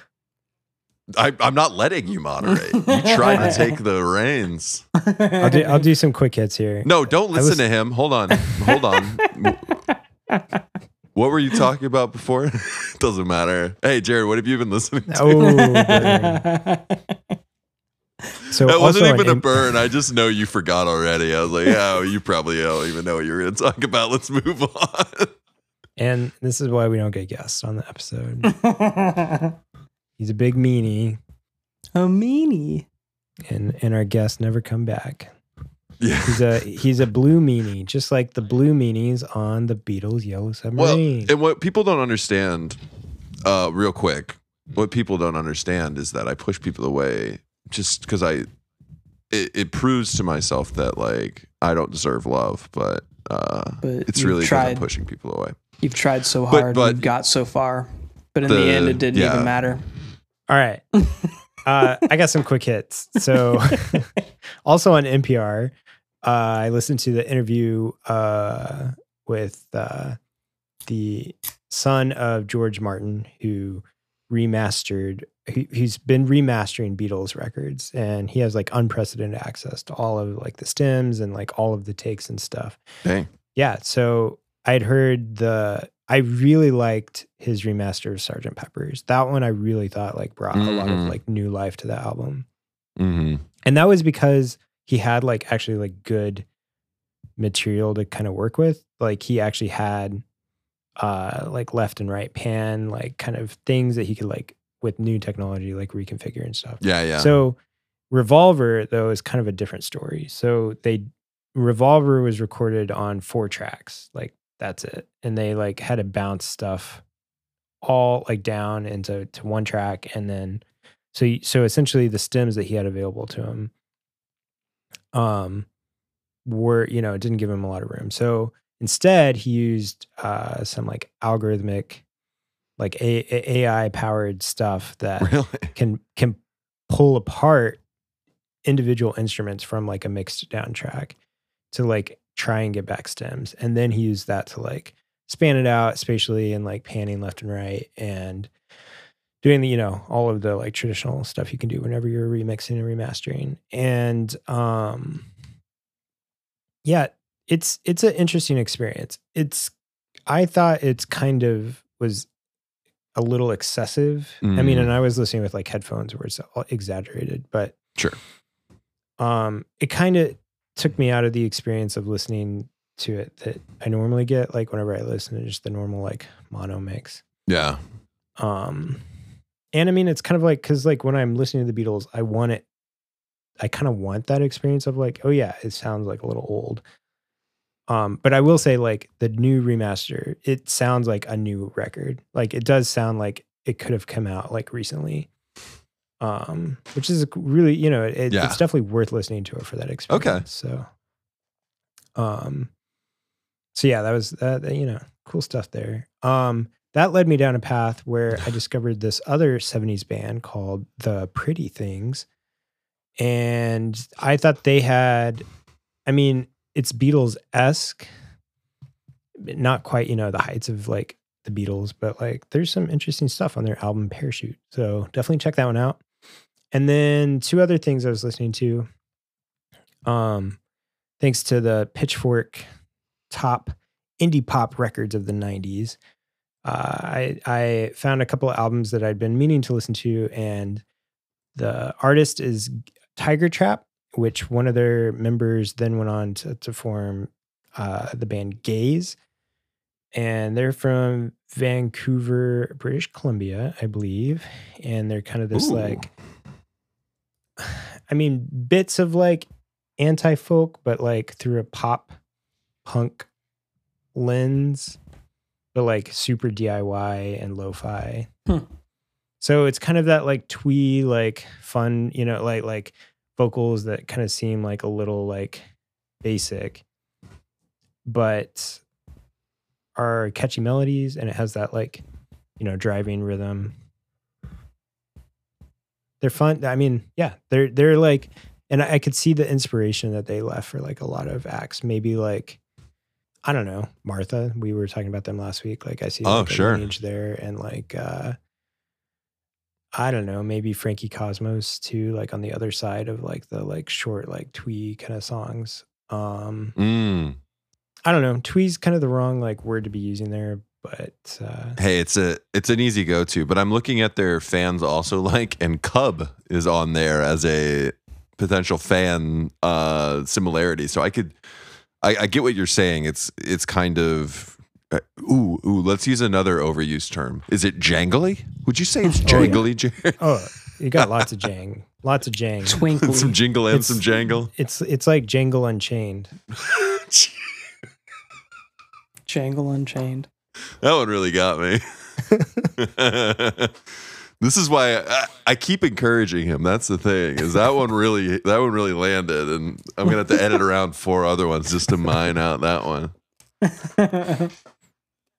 I, I'm not letting you moderate. You tried to take the reins. I'll do I'll do some quick hits here. No, don't listen was- to him. Hold on, hold on. what were you talking about before? Doesn't matter. Hey, Jared, what have you been listening to? Oh, burn. So that wasn't on even a M- burn. I just know you forgot already. I was like, oh, you probably don't even know what you're going to talk about. Let's move on. and this is why we don't get guests on the episode. He's a big meanie, a meanie. and and our guests never come back. yeah. He's a he's a blue meanie, just like the blue meanies on the Beatles' Yellow Well, Submarine. and what people don't understand, uh, real quick, what people don't understand is that I push people away just because I, it, it proves to myself that like I don't deserve love, but uh, But it's really because I'm tried. pushing people away. You've tried so But- hard. but- you've got so far. But in The- the, end, it didn't yeah. even matter. All right. Uh, I got some quick hits. So, also on NPR, uh, I listened to the interview uh, with uh, the son of George Martin, who remastered. He, he's been remastering Beatles records, and he has like unprecedented access to all of like the stems and like all of the takes and stuff. Dang. Yeah. So I'd heard the, I really liked his remaster of Sgt. Pepper's. That one I really thought like brought a lot of Mhm. like new life to the album. hmm And that was because he had like actually like good material to kind of work with. Like he actually had uh like left and right pan, like kind of things that he could like with new technology like reconfigure and stuff. Yeah, yeah. So Revolver though is kind of a different story. So they Revolver was recorded on four tracks. Like that's it. And they like had to bounce stuff all like down into to one track and then so so essentially the stems that he had available to him um were you know it didn't give him a lot of room. So instead he used uh some like algorithmic like a- AI powered stuff that really? can can pull apart individual instruments from like a mixed down track to like try and get back stems. And then he used that to like span it out spatially and like panning left and right and doing the you know all of the like traditional stuff you can do whenever you're remixing and remastering. And um yeah it's it's an interesting experience. It's i thought it's kind of was a little excessive i mean Mm. and i was listening with like headphones where it's all exaggerated but Sure. um it kind of took me out of the experience of listening to it that I normally get like whenever I listen to just the normal like mono mix. Yeah. Um and I mean it's kind of like cuz like when I'm listening to the Beatles, I want it I kind of want that experience of like, oh yeah, it sounds like a little old. Um, but I will say, like the new remaster, it sounds like a new record. Like it does sound like it could have come out like recently. Um, which is really, you know, it, Yeah. it's definitely worth listening to it for that experience. Okay. So, um, so yeah, that was that. that, You know, cool stuff there. Um, that led me down a path where I discovered this other '70s band called the Pretty Things, and I thought they had, I mean, it's Beatles esque, not quite, you know, the heights of like the Beatles, but like there's some interesting stuff on their album Parachute. So definitely check that one out. And then two other things I was listening to. Um, thanks to the Pitchfork top indie pop records of the 90s. Uh, I I found a couple of albums that I'd been meaning to listen to, and the artist is Tiger Trap, which one of their members then went on to, to form uh, the band Gaze. And they're from Vancouver, British Columbia, I believe. And they're kind of this Ooh. like, I mean, bits of like anti folk, but like through a pop punk lens, but like super DIY and lo fi. Hmm. So it's kind of that like twee, like fun, you know, like like vocals that kind of seem like a little like basic, but are catchy melodies and it has that like, you know, driving rhythm. They're fun. I mean, yeah, they're they're like and I could see the inspiration that they left for like a lot of acts. Maybe like I don't know, Martha. We were talking about them last week. Like I see Oh, like, sure. there and like uh I don't know, maybe Frankie Cosmos too, like on the other side of like the like short, like twee kind of songs. Um Mm. I don't know. Twee's kind of the wrong like word to be using there, but uh Hey, it's a it's an easy go to, but I'm looking at their fans also like, and Cub is on there as a potential fan uh similarity. So I could, I, I get what you're saying. It's it's kind of. Uh, ooh, ooh. Let's use another overused term. Is it jangly? Would you say it's Oh, yeah. jangly, Jared? oh, you got lots of jang. Lots of jang. Twinkly. some jingle and It's- some jangle. It's it's like Jangle Unchained. Jangle Unchained. That one really got me. this is why I, I keep encouraging him. That's the thing. Is that one really that one really landed, and I'm gonna have to edit around four other ones just to mine out that one.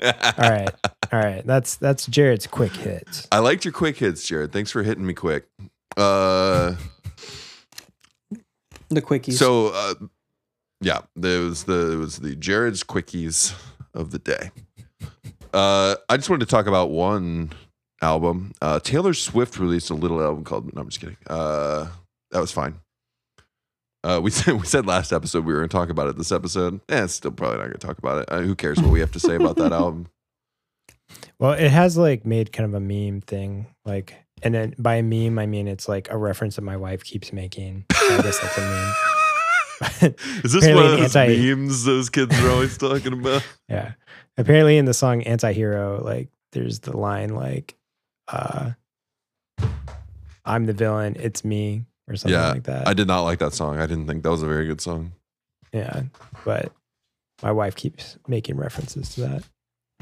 All right. All right. That's that's Jared's quick hits. I liked your quick hits, Jared. Thanks for hitting me quick. Uh, the quickies. so uh, yeah, there was the it was the Jared's quickies of the day. Uh, I just wanted to talk about one album. Uh, Taylor Swift released a little album called. No, I'm just kidding. Uh, that was fine. Uh, we said we said last episode we were going to talk about it. This episode, eh, still probably not going to talk about it. Uh, who cares what we have to say about that album? Well, it has like made kind of a meme thing, like, and then by meme I mean it's like a reference that my wife keeps making. So I guess that's a meme. Is this Apparently one of an those anti- memes those kids are always talking about? yeah. Apparently, in the song "Anti-Hero," like there's the line like, uh, "I'm the villain, it's me," or something Yeah, like that. I did not like that song. I didn't think that was a very good song. yeah, but my wife keeps making references to that.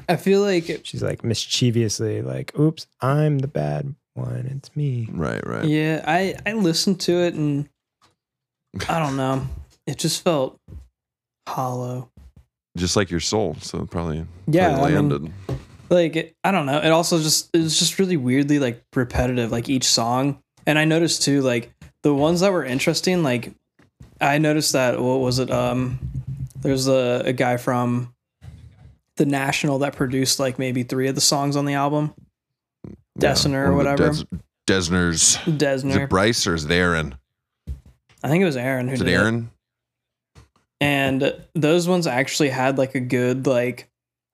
I feel like it, She's like mischievously like, "Oops, I'm the bad one. It's me." Right, right. yeah, I I listened to it and I don't know. It just felt hollow. Just like your soul. So probably, Yeah, probably I mean, landed. like it, I don't know. It also just it was just really weirdly like repetitive, like each song. And I noticed too, like the ones that were interesting, like I noticed that what was it? Um, there's a, a guy from the National that produced like maybe three of the songs on the album. Dessner or one of the whatever. Des- Dessner's. Is Desner, it Bryce or is it Aaron? I think it was Aaron who Is it did it. Aaron? and those ones actually had like a good like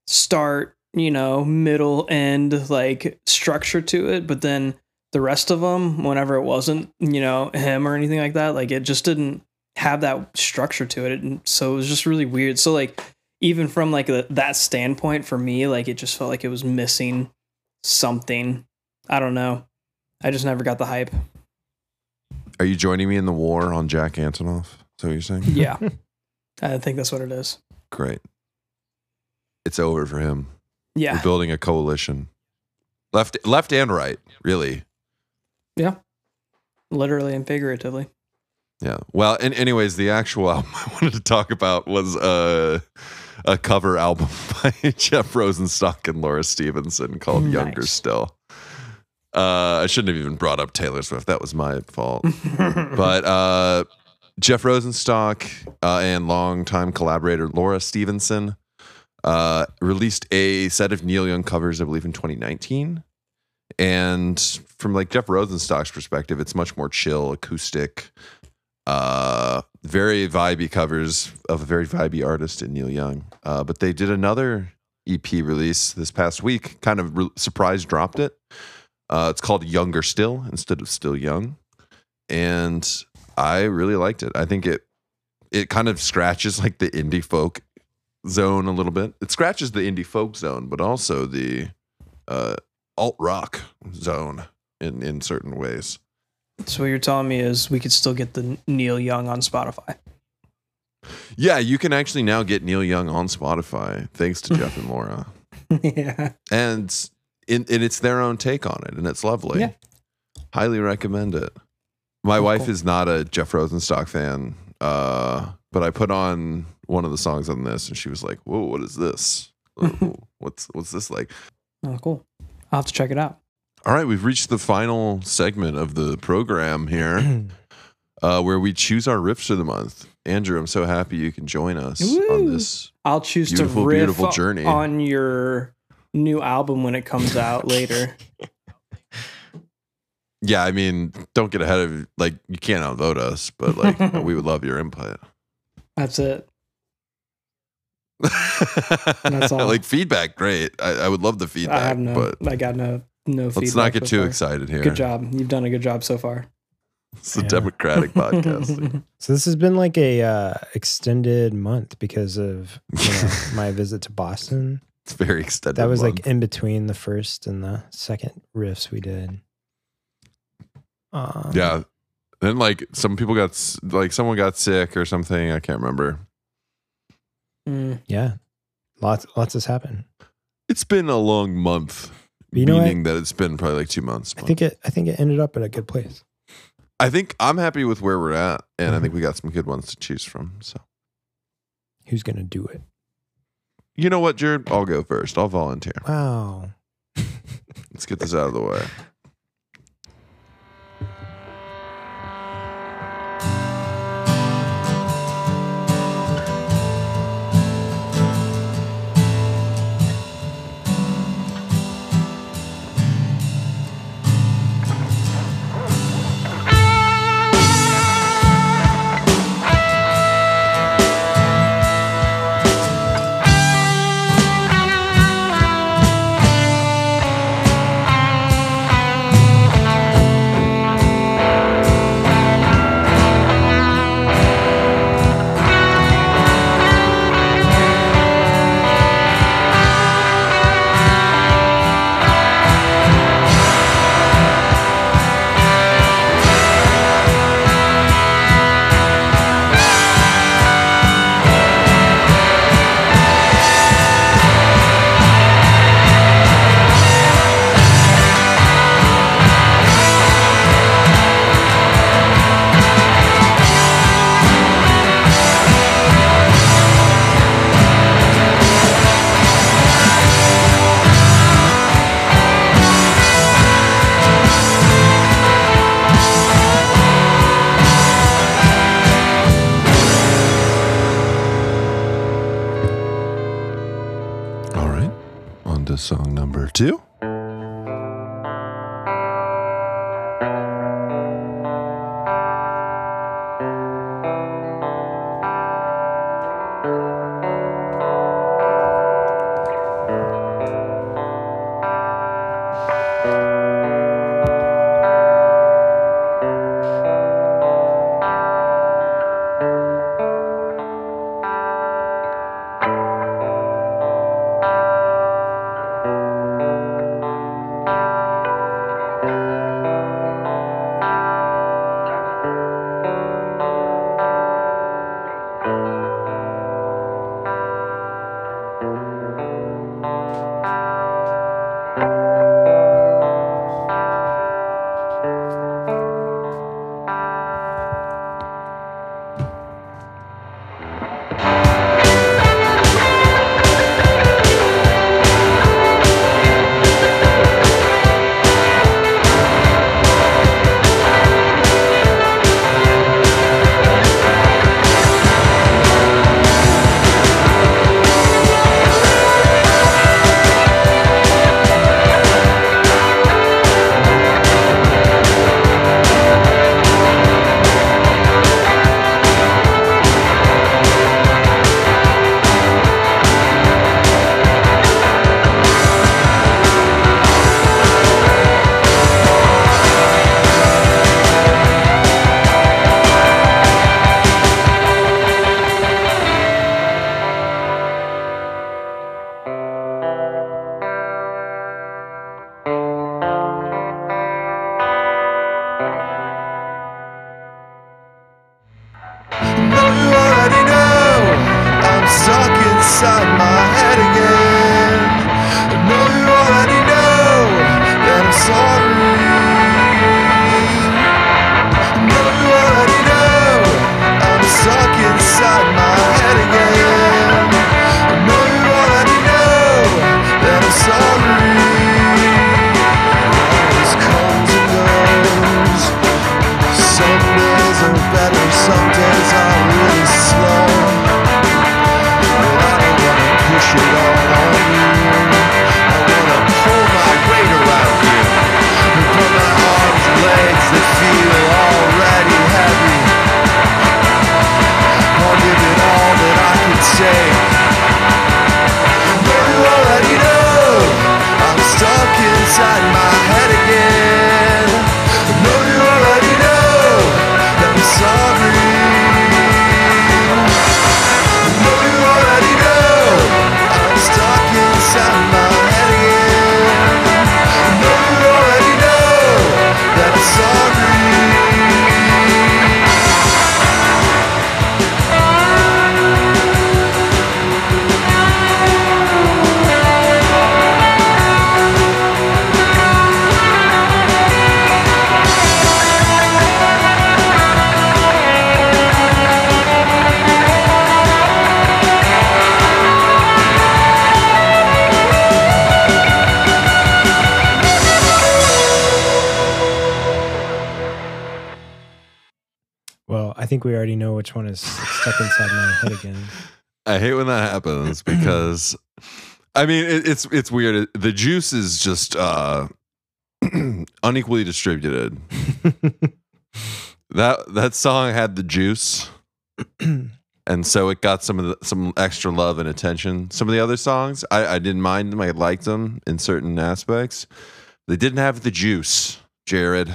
start you know middle end like structure to it but then the rest of them whenever it wasn't you know him or anything like that like it just didn't have that structure to it. And so it was just really weird. So like even from like the, that standpoint for me, like it just felt like it was missing something. I don't know. I just never got the hype. Are you joining me in the war on Jack Antonoff? Is that what you're saying? Yeah. I think that's what it is. Great. It's over for him. Yeah. We're building a coalition. Left left and right, really. Yeah. Literally and figuratively. Yeah. Well, and anyways, the actual album I wanted to talk about was uh, a cover album by Jeff Rosenstock and Laura Stevenson called Younger Still. Uh, I shouldn't have even brought up Taylor Swift. That was my fault. but uh, Jeff Rosenstock uh, and longtime collaborator Laura Stevenson uh, released a set of Neil Young covers, I believe, in 2019. And from like Jeff Rosenstock's perspective, it's much more chill, acoustic, uh, very vibey covers of a very vibey artist in Neil Young. Uh, but they did another EP release this past week, kind of re- surprise dropped it. Uh, it's called Younger Still instead of Still Young. And I really liked it. I think it it kind of scratches like the indie folk zone a little bit. It scratches the indie folk zone, but also the uh, alt rock zone in in certain ways. so what you're telling me is we could still get the Neil Young on Spotify. Yeah, you can actually now get Neil Young on Spotify thanks to Jeff and Laura. yeah. And in, and it's their own take on it and it's lovely. Yeah. Highly recommend it. My Oh, wife cool. is not a Jeff Rosenstock fan, uh, but I put on one of the songs on this and she was like, "Whoa, what is this? what's what's this like?" Oh, cool. I'll have to check it out. All right, we've reached the final segment of the program here, uh, where we choose our riffs of the month. Andrew, I'm so happy you can join us on this. I'll choose Beautiful, to riff beautiful journey. on your new album when it comes out later. Yeah, I mean, don't get ahead of like you can't outvote us, but like we would love your input. That's it. That's all. like feedback, great. I, I would love the feedback. I have no. but I got no no feedback. let's not get so too far. excited here. Good job. You've done a good job so far. It's a Yeah. democratic podcast. So this has been like a uh, extended month because of you know, my visit to Boston. It's very extended. That was month. like in between the first and the second riffs we did. Um, yeah. Then like some people got like someone got sick or something. I can't remember. Mm. yeah. Lots, lots has happened. It's been a long month, you know what? meaning that it's been probably like two months. I think it. I think it ended up at a good place. I think I'm happy with where we're at, and I Mhm. think we got some good ones to choose from. So Who's gonna do it? you know what, Jared? I'll go first. I'll volunteer. Wow. Let's get this out of the way. Already know which one is stuck inside my head again. I hate when that happens because I mean it, it's it's weird. The juice is just uh unequally distributed. That that song had the juice, and so it got some of the, some extra love and attention. Some of the other songs, I, I didn't mind them. I liked them in certain aspects. They didn't have the juice, Jared.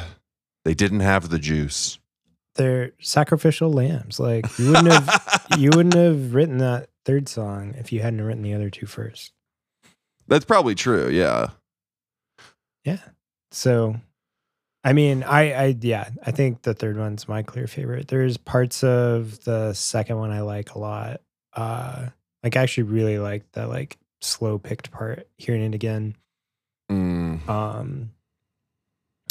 They didn't have the juice. They're sacrificial lambs. Like you wouldn't have you wouldn't have written that third song if you hadn't written the other two first. That's probably true. Yeah. Yeah. So I mean, I I yeah, I think the third one's my clear favorite. There's parts of the second one I like a lot. Uh like I actually really like the like slow picked part, hearing it again. Mm. Um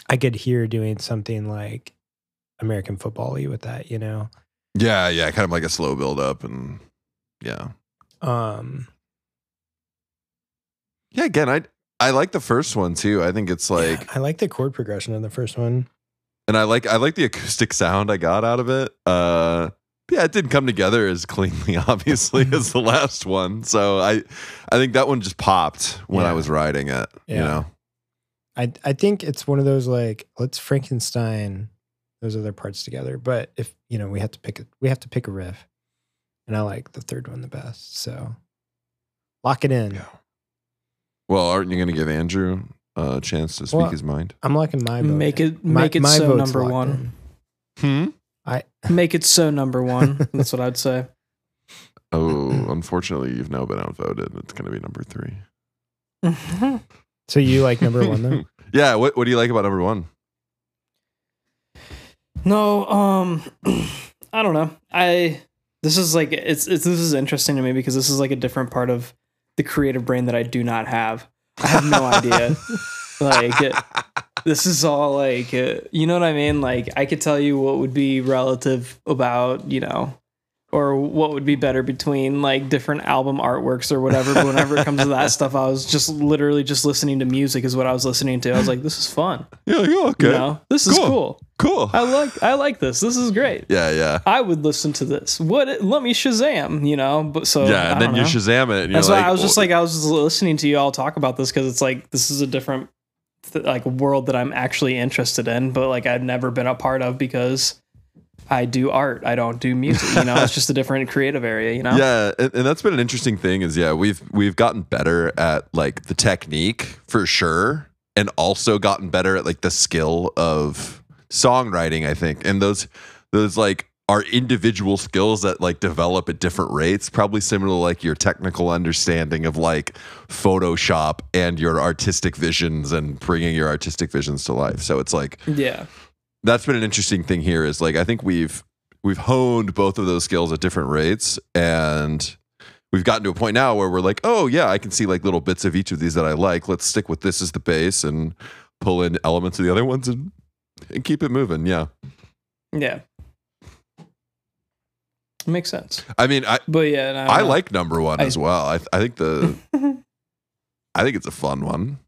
I could hear doing something like American football y with that, you know. Yeah, yeah, kind of like a slow build up and yeah. Um Yeah, again, I I like the first one too. I think it's like yeah, I like the chord progression in the first one. and I like I like the acoustic sound I got out of it. Uh yeah, it didn't come together as cleanly, obviously, as the last one. So I I think that one just popped when I was writing it. You know? I I think it's one of those like let's Frankenstein those other parts together. But if you know we have to pick a, we have to pick a riff, and I like the third one the best. So lock it in. Yeah. Well, aren't you gonna give Andrew a chance to speak Well, his mind? I'm locking my vote Make in. it- My- make it my so number one. in. Hmm? I Make it so number one. That's what I'd say. Oh, unfortunately you've now been outvoted. It's gonna be number three. so you like number one though? yeah, what what do you like about number one? No, um, I don't know. I this is like it's, it's this is interesting to me because this is like a different part of the creative brain that I do not have. I have no idea. Like it, this is all like uh, you know what I mean. Like I could tell you what would be relative about you know. Or what would be better between like different album artworks or whatever. But whenever it comes to that stuff, I was just literally just listening to music is what I was listening to. I was like, "This is fun." Yeah, yeah, okay. You know, this is Cool. cool. Cool. I like I like this. This is great. yeah, yeah. I would listen to this. What? Let me Shazam. You know. But so yeah, and then don't you. Shazam it and you're That's like why I was just "Oh, like I was just listening to you all talk about this because it's like this is a different th- like world that I'm actually interested in, but like I've never been a part of because I do art. I don't do music. You know, it's just a different creative area. You know. Yeah, and, and that's been an interesting thing is yeah, we've we've gotten better at like the technique for sure and also gotten better at like the skill of songwriting, I think. And those those like are individual skills that like develop at different rates, probably similar to like your technical understanding of like Photoshop and your artistic visions and bringing your artistic visions to life. So it's like Yeah. That's been an interesting thing here is like I think we've we've honed both of those skills at different rates and we've gotten to a point now where we're like, oh yeah, I can see like little bits of each of these that I like. Let's stick with this as the base and pull in elements of the other ones and and keep it moving. Yeah. Yeah. Makes sense. I mean, I But yeah, and I don't like number 1 I- as well. I I think the I think it's a fun one.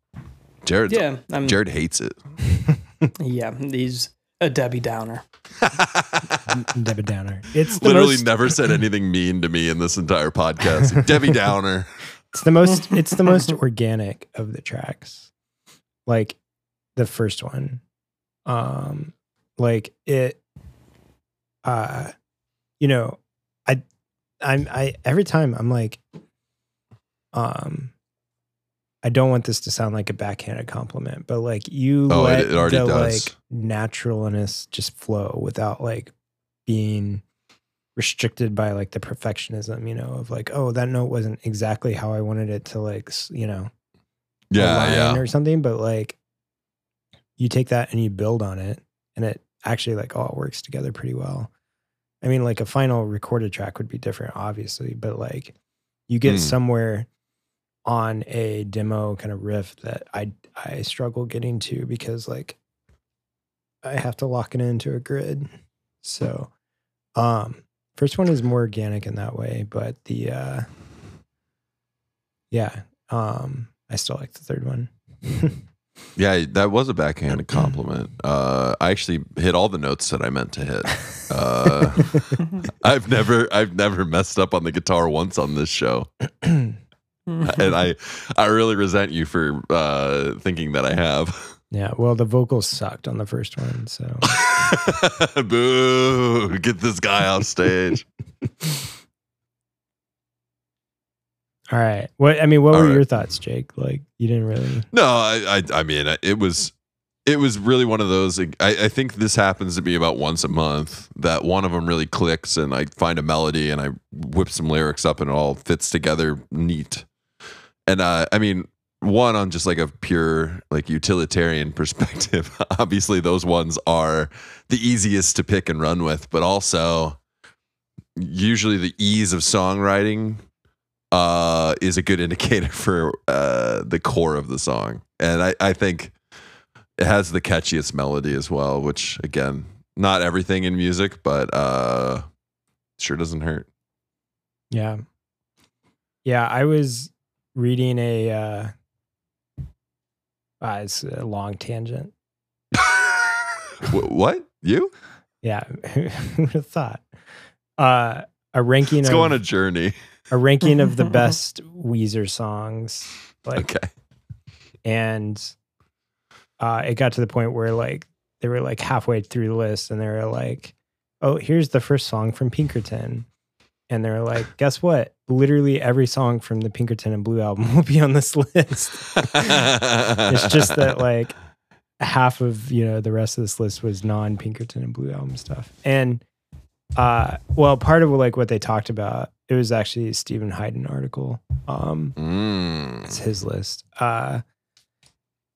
Jared Yeah, I'm. Jared hates it. Yeah, he's a Debbie Downer. Debbie Downer. It's the Literally most, never said anything mean to me in this entire podcast. Debbie Downer. It's the most it's the most organic of the tracks. Like the first one. Um like it uh you know, I I'm I every time I'm like um I don't want this to sound like a backhanded compliment, but like you Oh, let it already the does. like naturalness just flow without like being restricted by like the perfectionism, you know, of like, oh, that note wasn't exactly how I wanted it to like, you know, Yeah, yeah. or something, but like you take that and you build on it and it actually like all works together pretty well. I mean, like a final recorded track would be different, obviously, but like you get Hmm. somewhere on a demo kind of riff that I I struggle getting to because like I have to lock it into a grid. So um first one is more organic in that way, but the uh yeah, um I still like the third one. Yeah, that was a backhanded compliment. Uh, I actually hit all the notes that I meant to hit. Uh, I've never, I've never messed up on the guitar once on this show, and I, I really resent you for uh, thinking that I have. yeah, well the vocals sucked on the first one, so Boo! Get this guy off stage. all right. What I mean, what All were right. your thoughts, Jake? Like you didn't really No, I, I, I mean, it was, it was really one of those. I, I think this happens to me about once a month. That one of them really clicks, and I find a melody, and I whip some lyrics up, and it all fits together neat. And uh, I mean, one on just like a pure like utilitarian perspective. Obviously, those ones are the easiest to pick and run with, but also usually the ease of songwriting uh, is a good indicator for uh, the core of the song. And I, I think it has the catchiest melody as well, which again, not everything in music, but uh, sure doesn't hurt. Yeah. Yeah, I was reading a uh, uh it's a long tangent. What? You? Yeah, who would have thought? Uh a ranking Let's of go on a journey. a ranking of the best Weezer songs. Like Okay. and uh it got to the point where like they were like halfway through the list and they were like, "Oh, here's the first song from Pinkerton." And they were like, "Guess what? Literally every song from the Pinkerton and Blue album will be on this list." it's just that like half of you know the rest of this list was non Pinkerton and Blue album stuff, and uh, well, part of like what they talked about, it was actually a Steven Hyden article. Um, Mm. it's his list. Uh,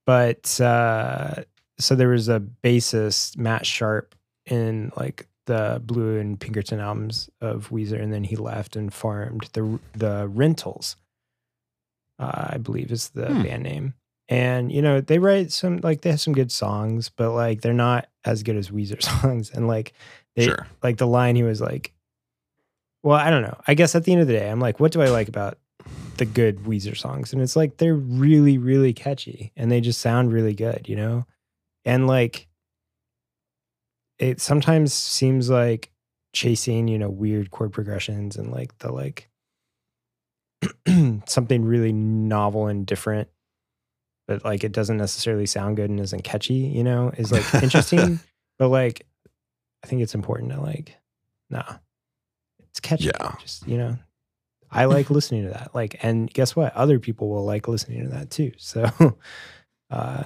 but uh, so there was a bassist, Matt Sharp, in like the Blue and Pinkerton albums of Weezer, and then he left and formed the the Rentals. Uh, I believe is the Hmm. band name. And you know they write some like they have some good songs, but like they're not as good as Weezer songs. And like they Sure. like the line he was like, well, I don't know. I guess at the end of the day, I'm like, what do I like about the good Weezer songs? And it's like they're really, really catchy and they just sound really good, you know? And like it sometimes seems like chasing, you know, weird chord progressions and like the like something really novel and different, but like it doesn't necessarily sound good and isn't catchy, you know, is like interesting. but like I think it's important to like, nah, it's catchy. Yeah. Just, you know, I like listening to that. Like, and guess what? Other people will like listening to that too. So, uh,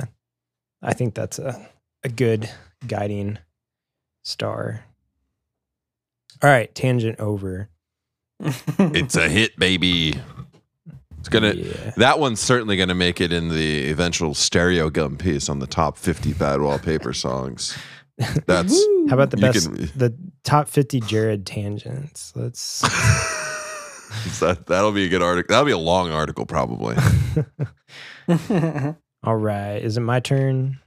I think that's a, a good guiding star. All right. Tangent over. It's a hit, baby. It's gonna. yeah. That one's certainly to make it in the eventual Stereogum piece on the top 50 bad wallpaper songs. That's How about the best, can- the top 50 Jared tangents? Let's, that, that'll be a good article. That'll be a long article, probably. all right. Is it my turn?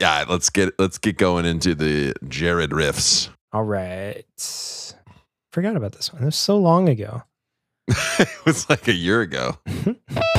Yeah, let's get let's get going into the Jared riffs. All right. Forgot about this one. It was so long ago. it was like a year ago.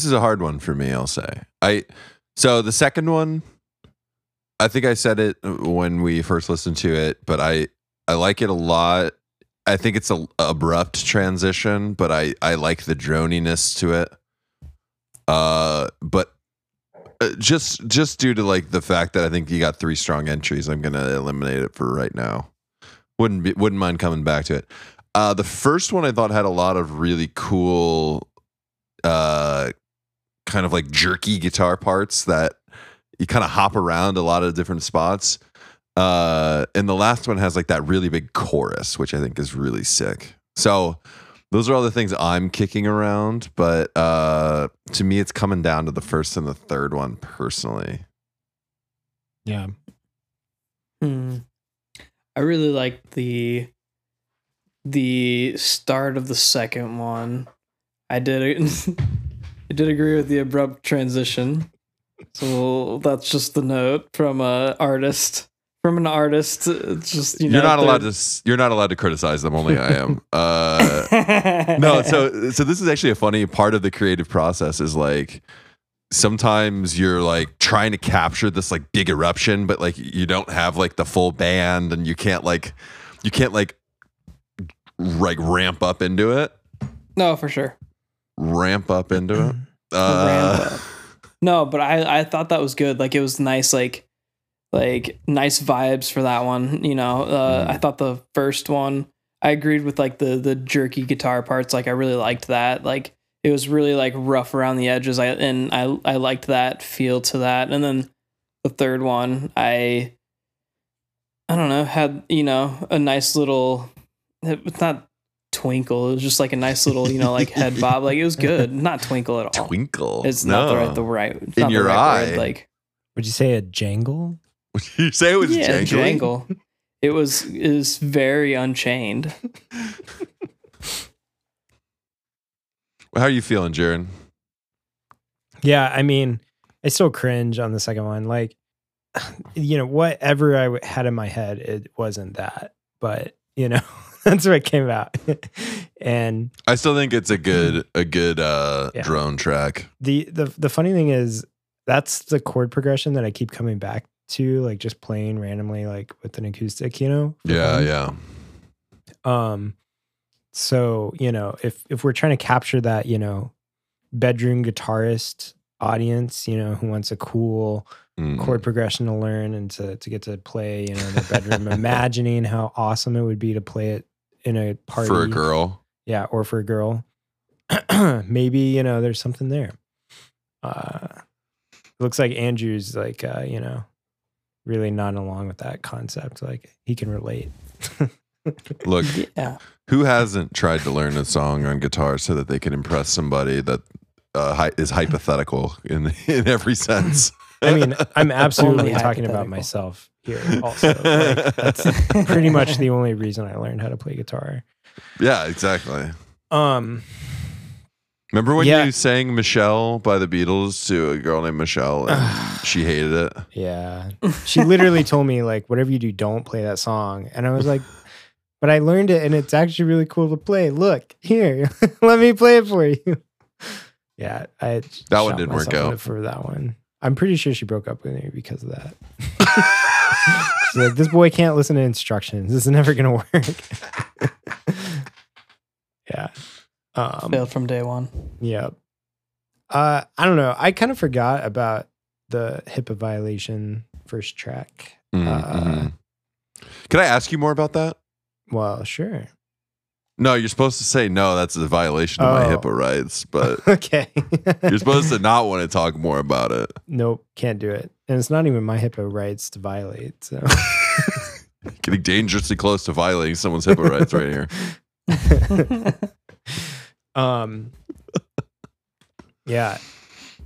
This is a hard one for me, I'll say. I so the second one, I think I said it when we first listened to it, but I I like it a lot. I think it's a abrupt transition, but I I like the droniness to it. Uh, but uh, just just due to like the fact that I think you got three strong entries, I'm gonna eliminate it for right now. Wouldn't be wouldn't mind coming back to it. Uh, the first one I thought had a lot of really cool, uh, kind of like jerky guitar parts that you kind of hop around a lot of different spots. Uh, and the last one has like that really big chorus, which I think is really sick. So those are all the things I'm kicking around, but uh, to me, it's coming down to the first and the third one personally. Yeah. Hmm. I really like the the start of the second one. I did I did agree with the abrupt transition. So that's just the note from a artist. From an artist, it's just you know, You're not allowed to. You're not allowed to criticize them. Only I am. Uh, no so so this is actually a funny part of the creative process is like sometimes you're like trying to capture this like big eruption but like you don't have like the full band and you can't like you can't like like ramp up into it no, for sure. Ramp up into it Ramp uh, up. No, but I I thought that was good. Like it was nice, like like nice vibes for that one. You know, uh, Mm. I thought the first one. I agreed with like the the jerky guitar parts. Like I really liked that. Like it was really like rough around the edges. I and I I liked that feel to that. And then the third one, I I don't know, had you know a nice little. It's not twinkle. It was just like a nice little you know like head bob. Like it was good. Not twinkle at all. twinkle It's not the right the right In your right word, eye. Like Would you say a jangle? Would you say it was yeah, jangling? jangle. It was is very unchained. how are you feeling jared Yeah, I mean, I still cringe on the second one. Like, you know, whatever I had in my head, it wasn't that. But you know, that's what it came out. and i still think it's a good a good uh Yeah. drone track the the the funny thing is, that's the chord progression that I keep coming back to, like just playing randomly, like with an acoustic. You know? yeah yeah Um, so you know, if if we're trying to capture that, you know, bedroom guitarist audience, you know, who wants a cool Mm. chord progression to learn and to to get to play, you know, in their bedroom, imagining how awesome it would be to play it in a party for a girl yeah, or for a girl. Maybe you know, there's something there. Uh, looks like Andrew's like, uh, you know, really not along with that concept. Like he can relate. look Yeah. Who hasn't tried to learn a song on guitar so that they can impress somebody that uh, hy- is hypothetical in in every sense? I mean, I'm absolutely talking about myself here. Also, like, that's pretty much the only reason I learned how to play guitar. yeah, exactly. Um, Remember when Yeah. you sang "Michelle" by the Beatles to a girl named Michelle, and she hated it? yeah, she literally told me like, whatever you do, don't play that song, and I was like, but I learned it, and it's actually really cool to play. Look here, let me play it for you. Yeah, I That one didn't work out. for that one. I'm pretty sure she broke up with me because of that. She's like, this boy can't listen to instructions. This is never gonna work. yeah. Um, Failed from day one. yeah. Uh, I don't know. I kind of forgot about the HIPAA violation first track. Mm, Uh, mhm. Can I ask you more about that? Well, sure. No, you're supposed to say no. That's a violation of my Oh. HIPAA rights, but okay. you're supposed to not want to talk more about it. Nope, can't do it. And it's not even my HIPAA rights to violate. So. Getting dangerously close to violating someone's HIPAA rights right here. um yeah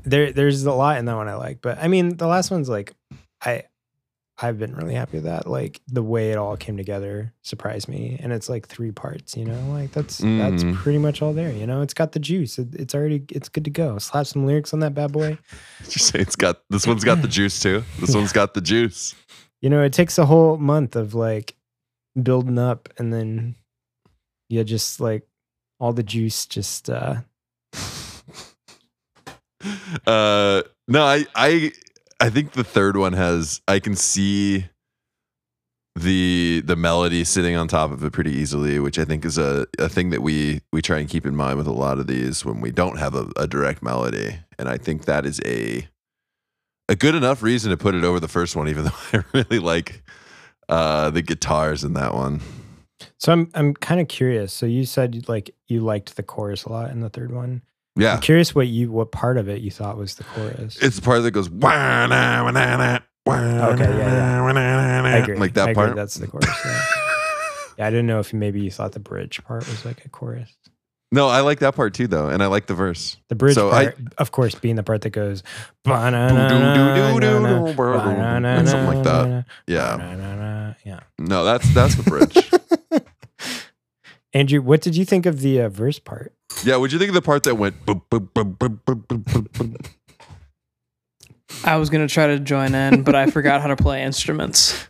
there there's a lot in that one i like but i mean the last one's like i i've been really happy with that like the way it all came together surprised me and it's like three parts you know like that's that's Mhm. pretty much all there you know it's got the juice it, it's already it's good to go slap some lyrics on that bad boy Did you say it's got this one's got the juice too? This one's got the juice. you know it takes a whole month of like building up and then you just like all the juice just uh uh, no, I, I, I think the third one has. I can see the the melody sitting on top of it pretty easily, which I think is a, a thing that we we try and keep in mind with a lot of these when we don't have a, a direct melody, and I think that is a a good enough reason to put it over the first one, even though I really like uh, the guitars in that one. So I'm I'm kind of curious. So you said like you liked the chorus a lot in the third one. Yeah, I'm curious what you what part of it you thought was the chorus. it's the part that goes. "Wah, na, wah, na, na, wah, Okay, yeah, yeah. wah, na, na," I agree. Like that I agree part. That's the chorus. Yeah. yeah, I didn't know if maybe you thought the bridge part was like a chorus. no, I like that part too, though, and I like the verse. The bridge So I- of course, being the part that goes and Something like that. Yeah, Yeah. no, that's that's the bridge. Andrew, what did you think of the uh, verse part? yeah, what'd you think of the part that went? boop, boop, boop, boop, boop, boop, boop, boop? I was gonna try to join in, but I forgot how to play instruments.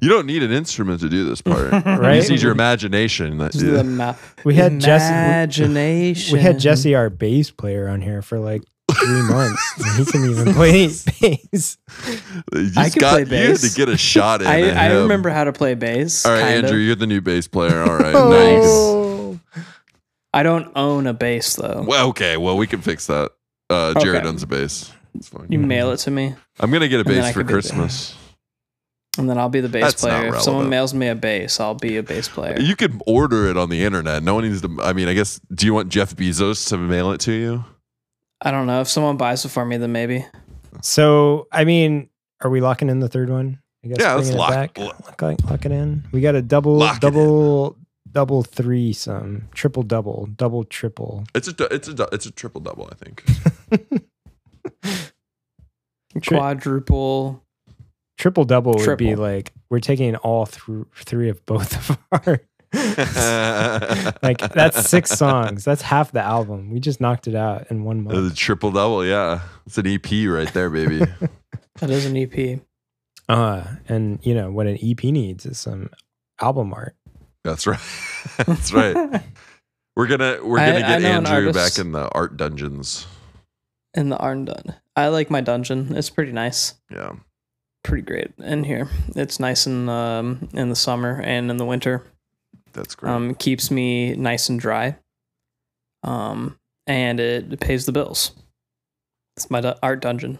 You don't need an instrument to do this part. You Right? just need your imagination. That, Just the ma- We had Jesse. imagination. We had Jesse, our bass player, on here for like three months. and he can even play bass. You I just can got play you had to get a shot in. I, at I him. remember how to play bass. All right, kind Andrew, of. you're the new bass player. All right, nice. Oh. I don't own a bass though. Well, okay, well we can fix that. Uh, Jared Okay. owns a bass. It's fine. You mail it to me, I'm gonna get a bass for can be the- Christmas. and then I'll be the bass That's player. If someone mails me a bass, I'll be a bass player. You could order it on the internet. No one needs to. I mean, I guess. Do you want Jeff Bezos to mail it to you? I don't know if someone buys it for me, then maybe. So, I mean, are we locking in the third one? I guess Yeah, let's bringing it lock- back. Lock, lock, lock it in. We got a double, Lock double, double three, some triple, double, double, triple. It's a. It's a. It's a triple double. I think. Tri- Quadruple. Triple double would be like we're taking all through three of both of our. like that's six songs. That's half the album. We just knocked it out in one The month. triple double. Yeah, it's an EP right there, baby. That is an EP. Uh, and you know what an EP needs is some album art. That's right. That's right. We're gonna we're gonna I get know an Andrew artist- back in the art dungeons. In the art Arndun. I like my dungeon. It's pretty nice. Yeah. Pretty great in here. It's nice in um, in the summer and in the winter. That's great. Um, keeps me nice and dry. Um, and it pays the bills. It's my du- art dungeon.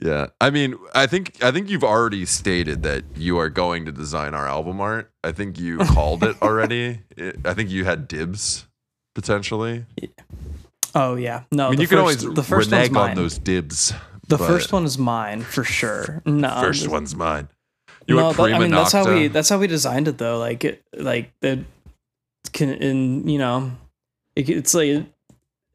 yeah. I mean, I think I think you've already stated that you are going to design our album art. I think you called it already. It- I think you had dibs potentially. Oh yeah, no. I mean, the you can always the first renege on those dibs. the but first one is mine for sure. No, First one's mine. You no, that- I mean that's how we that's how we designed it though. Like it, like it can, and you know, it, it's like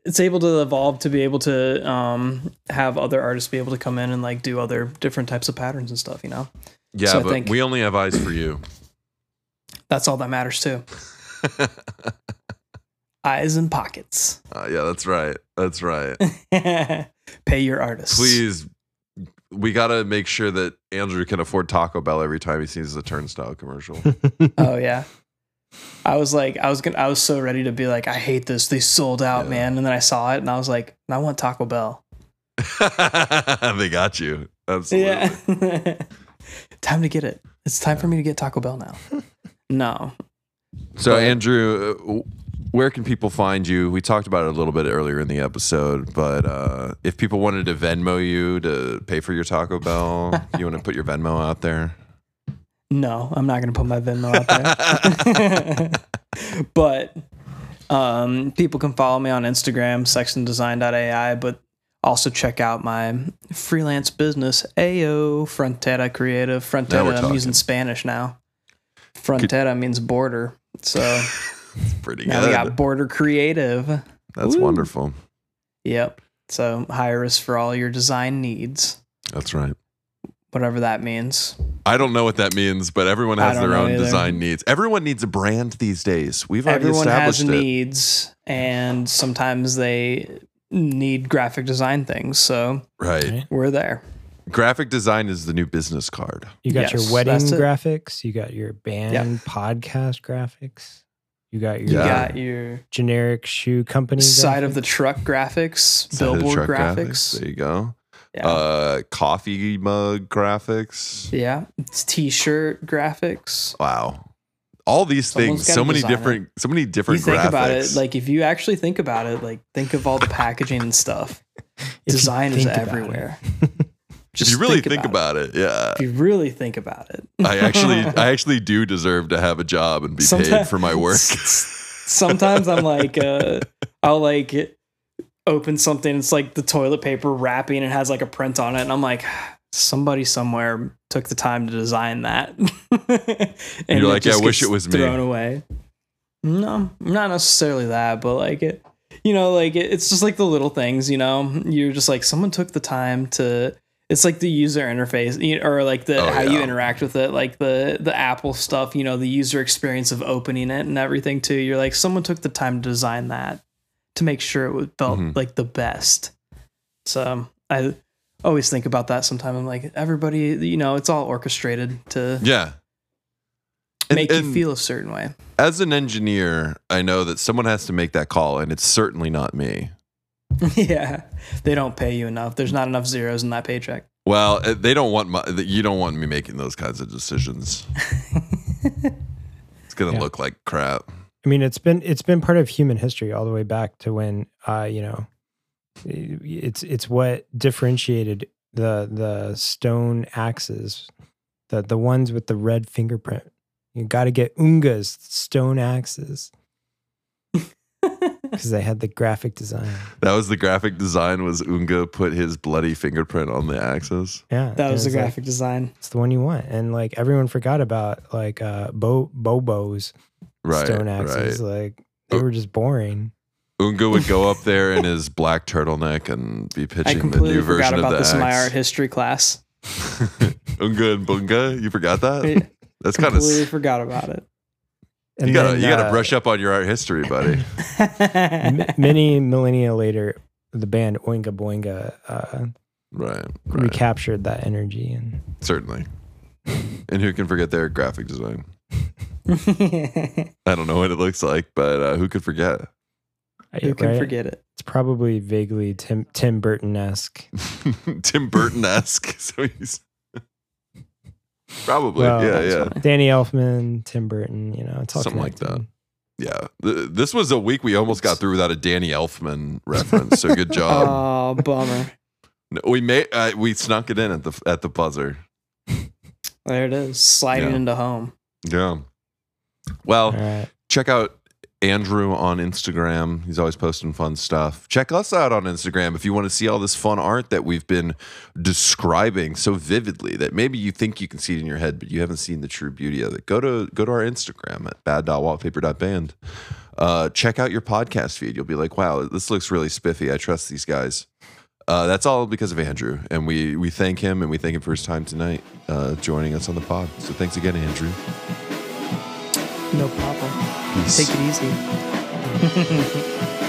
it's able to evolve to be able to um have other artists be able to come in and like do other different types of patterns and stuff. You know, Yeah, so I but think- we only have eyes for you. that's all that matters too. Eyes and pockets. Uh, yeah, that's right. That's right. Pay your artists. Please, we got to make sure that Andrew can afford Taco Bell every time he sees a turnstile commercial. Oh yeah. I was like, I was gonna, I was so ready to be like, I hate this. They sold out, Yeah. man. And then I saw it, and I was like, I want Taco Bell. they got you. Absolutely. Yeah. time to get it. It's time for me to get Taco Bell now. no. So, But- Andrew, uh, where can people find you? We talked about it a little bit earlier in the episode, but uh, if people wanted to Venmo you to pay for your Taco Bell, you want to put your Venmo out there? No, I'm not gonna put my Venmo out there. but um, people can follow me on Instagram, sextondesign.ai, but also check out my freelance business, AO Frontera Creative. Frontera, I'm using Spanish now. Frontera means border. So It's pretty now we good. got border creative. That's Woo. wonderful. Yep. So hire us for all your design needs, That's right. whatever that means. I don't know what that means, but everyone has their own either. design needs. Everyone needs a brand these days. We've already Everyone has established it. needs, and sometimes they need graphic design things. So Right. Right. we're there. Graphic design is the new business card. You got Yes, your wedding that's it. graphics. You got your band podcast graphics. You got your You got your generic shoe company. side of the truck graphics, Side billboard truck graphics. There you go. Yeah. Uh, coffee mug graphics. yeah. It's t-shirt graphics. Wow. All these Someone's things, so many design it. different, so many You different think graphics. about it, like if you actually think about it, like think of all the packaging and stuff. If you Think about it. everywhere. if you really think, about, it, yeah. If you really think about it. I actually, I actually do deserve to have a job and be paid for my work. Sometimes I'm like, uh, I'll like open something. It's like the toilet paper wrapping and it has like a print on it, and I'm like, somebody somewhere took the time to design that. and You're like, I wish it was me." thrown away. No, not necessarily that, but like it, you know, like it, it's just like the little things. You know, you're just like someone took the time to. It's like the user interface, you- or like the Oh, how you interact with it, like the the Apple stuff. You know, the user experience of opening it and everything too. You're like, someone took the time to design that to make sure it would felt Mhm. like the best. So I always think about that. Sometimes I'm like, everybody, you know, it's all orchestrated to yeah. And- make you feel a certain way. as an engineer, I know that someone has to make that call, and it's certainly not me. yeah, they don't pay you enough. There's not enough zeros in that paycheck. Well, uh, they don't want my. You don't want me making those kinds of decisions. It's gonna Yeah. look like crap. I mean, it's been it's been part of human history all the way back to when, uh, you know, it's it's what differentiated the the stone axes, the the ones with the red fingerprint. You got to get Unga's stone axes because they had the graphic design. That was the graphic design. Was Unga put his bloody fingerprint on the axis? Yeah, That was the it's like, graphic design. it's the one you want, and like everyone forgot about like uh Bo Bobo's Right, stone axes. right. Like they were just boring. Unga would go up there in his black turtleneck and be pitching the new version of the I forgot about the this in my art history class. Unga and Bunga, you forgot that? That's kind of completely forgot about it. You gotta then, you gotta uh, brush up on your art history, buddy. M- many millennia later, the band Oingo Boingo uh, right, right, recaptured that energy and certainly. And who can forget their graphic design? I don't know what it looks like, but uh, who could forget? Who can right? forget it? It's probably vaguely Tim Tim Burton esque. Tim Burton esque. So he's probably Well, yeah, yeah. funny. Danny Elfman, Tim Burton, you know, it's all Something like that. Yeah, Th- this was a week we almost got through without a Danny Elfman reference. So good job. Oh, bummer. No, we made uh, we snuck it in at the at the buzzer. There it is, sliding Yeah. into home. Yeah. Well, All right. check out Andrew on Instagram. He's always posting fun stuff. Check us out on Instagram if you want to see all this fun art that we've been describing so vividly that maybe you think you can see it in your head, but you haven't seen the true beauty of it. Go to go to our Instagram at bad.wallpaper.band. Uh, check out your podcast feed. You'll be like, wow, this looks really spiffy. I trust these guys. Uh, that's all because of Andrew, and we we thank him and we thank him for his time tonight, uh, joining us on the pod. So thanks again, Andrew. No problem. Peace. Take it easy.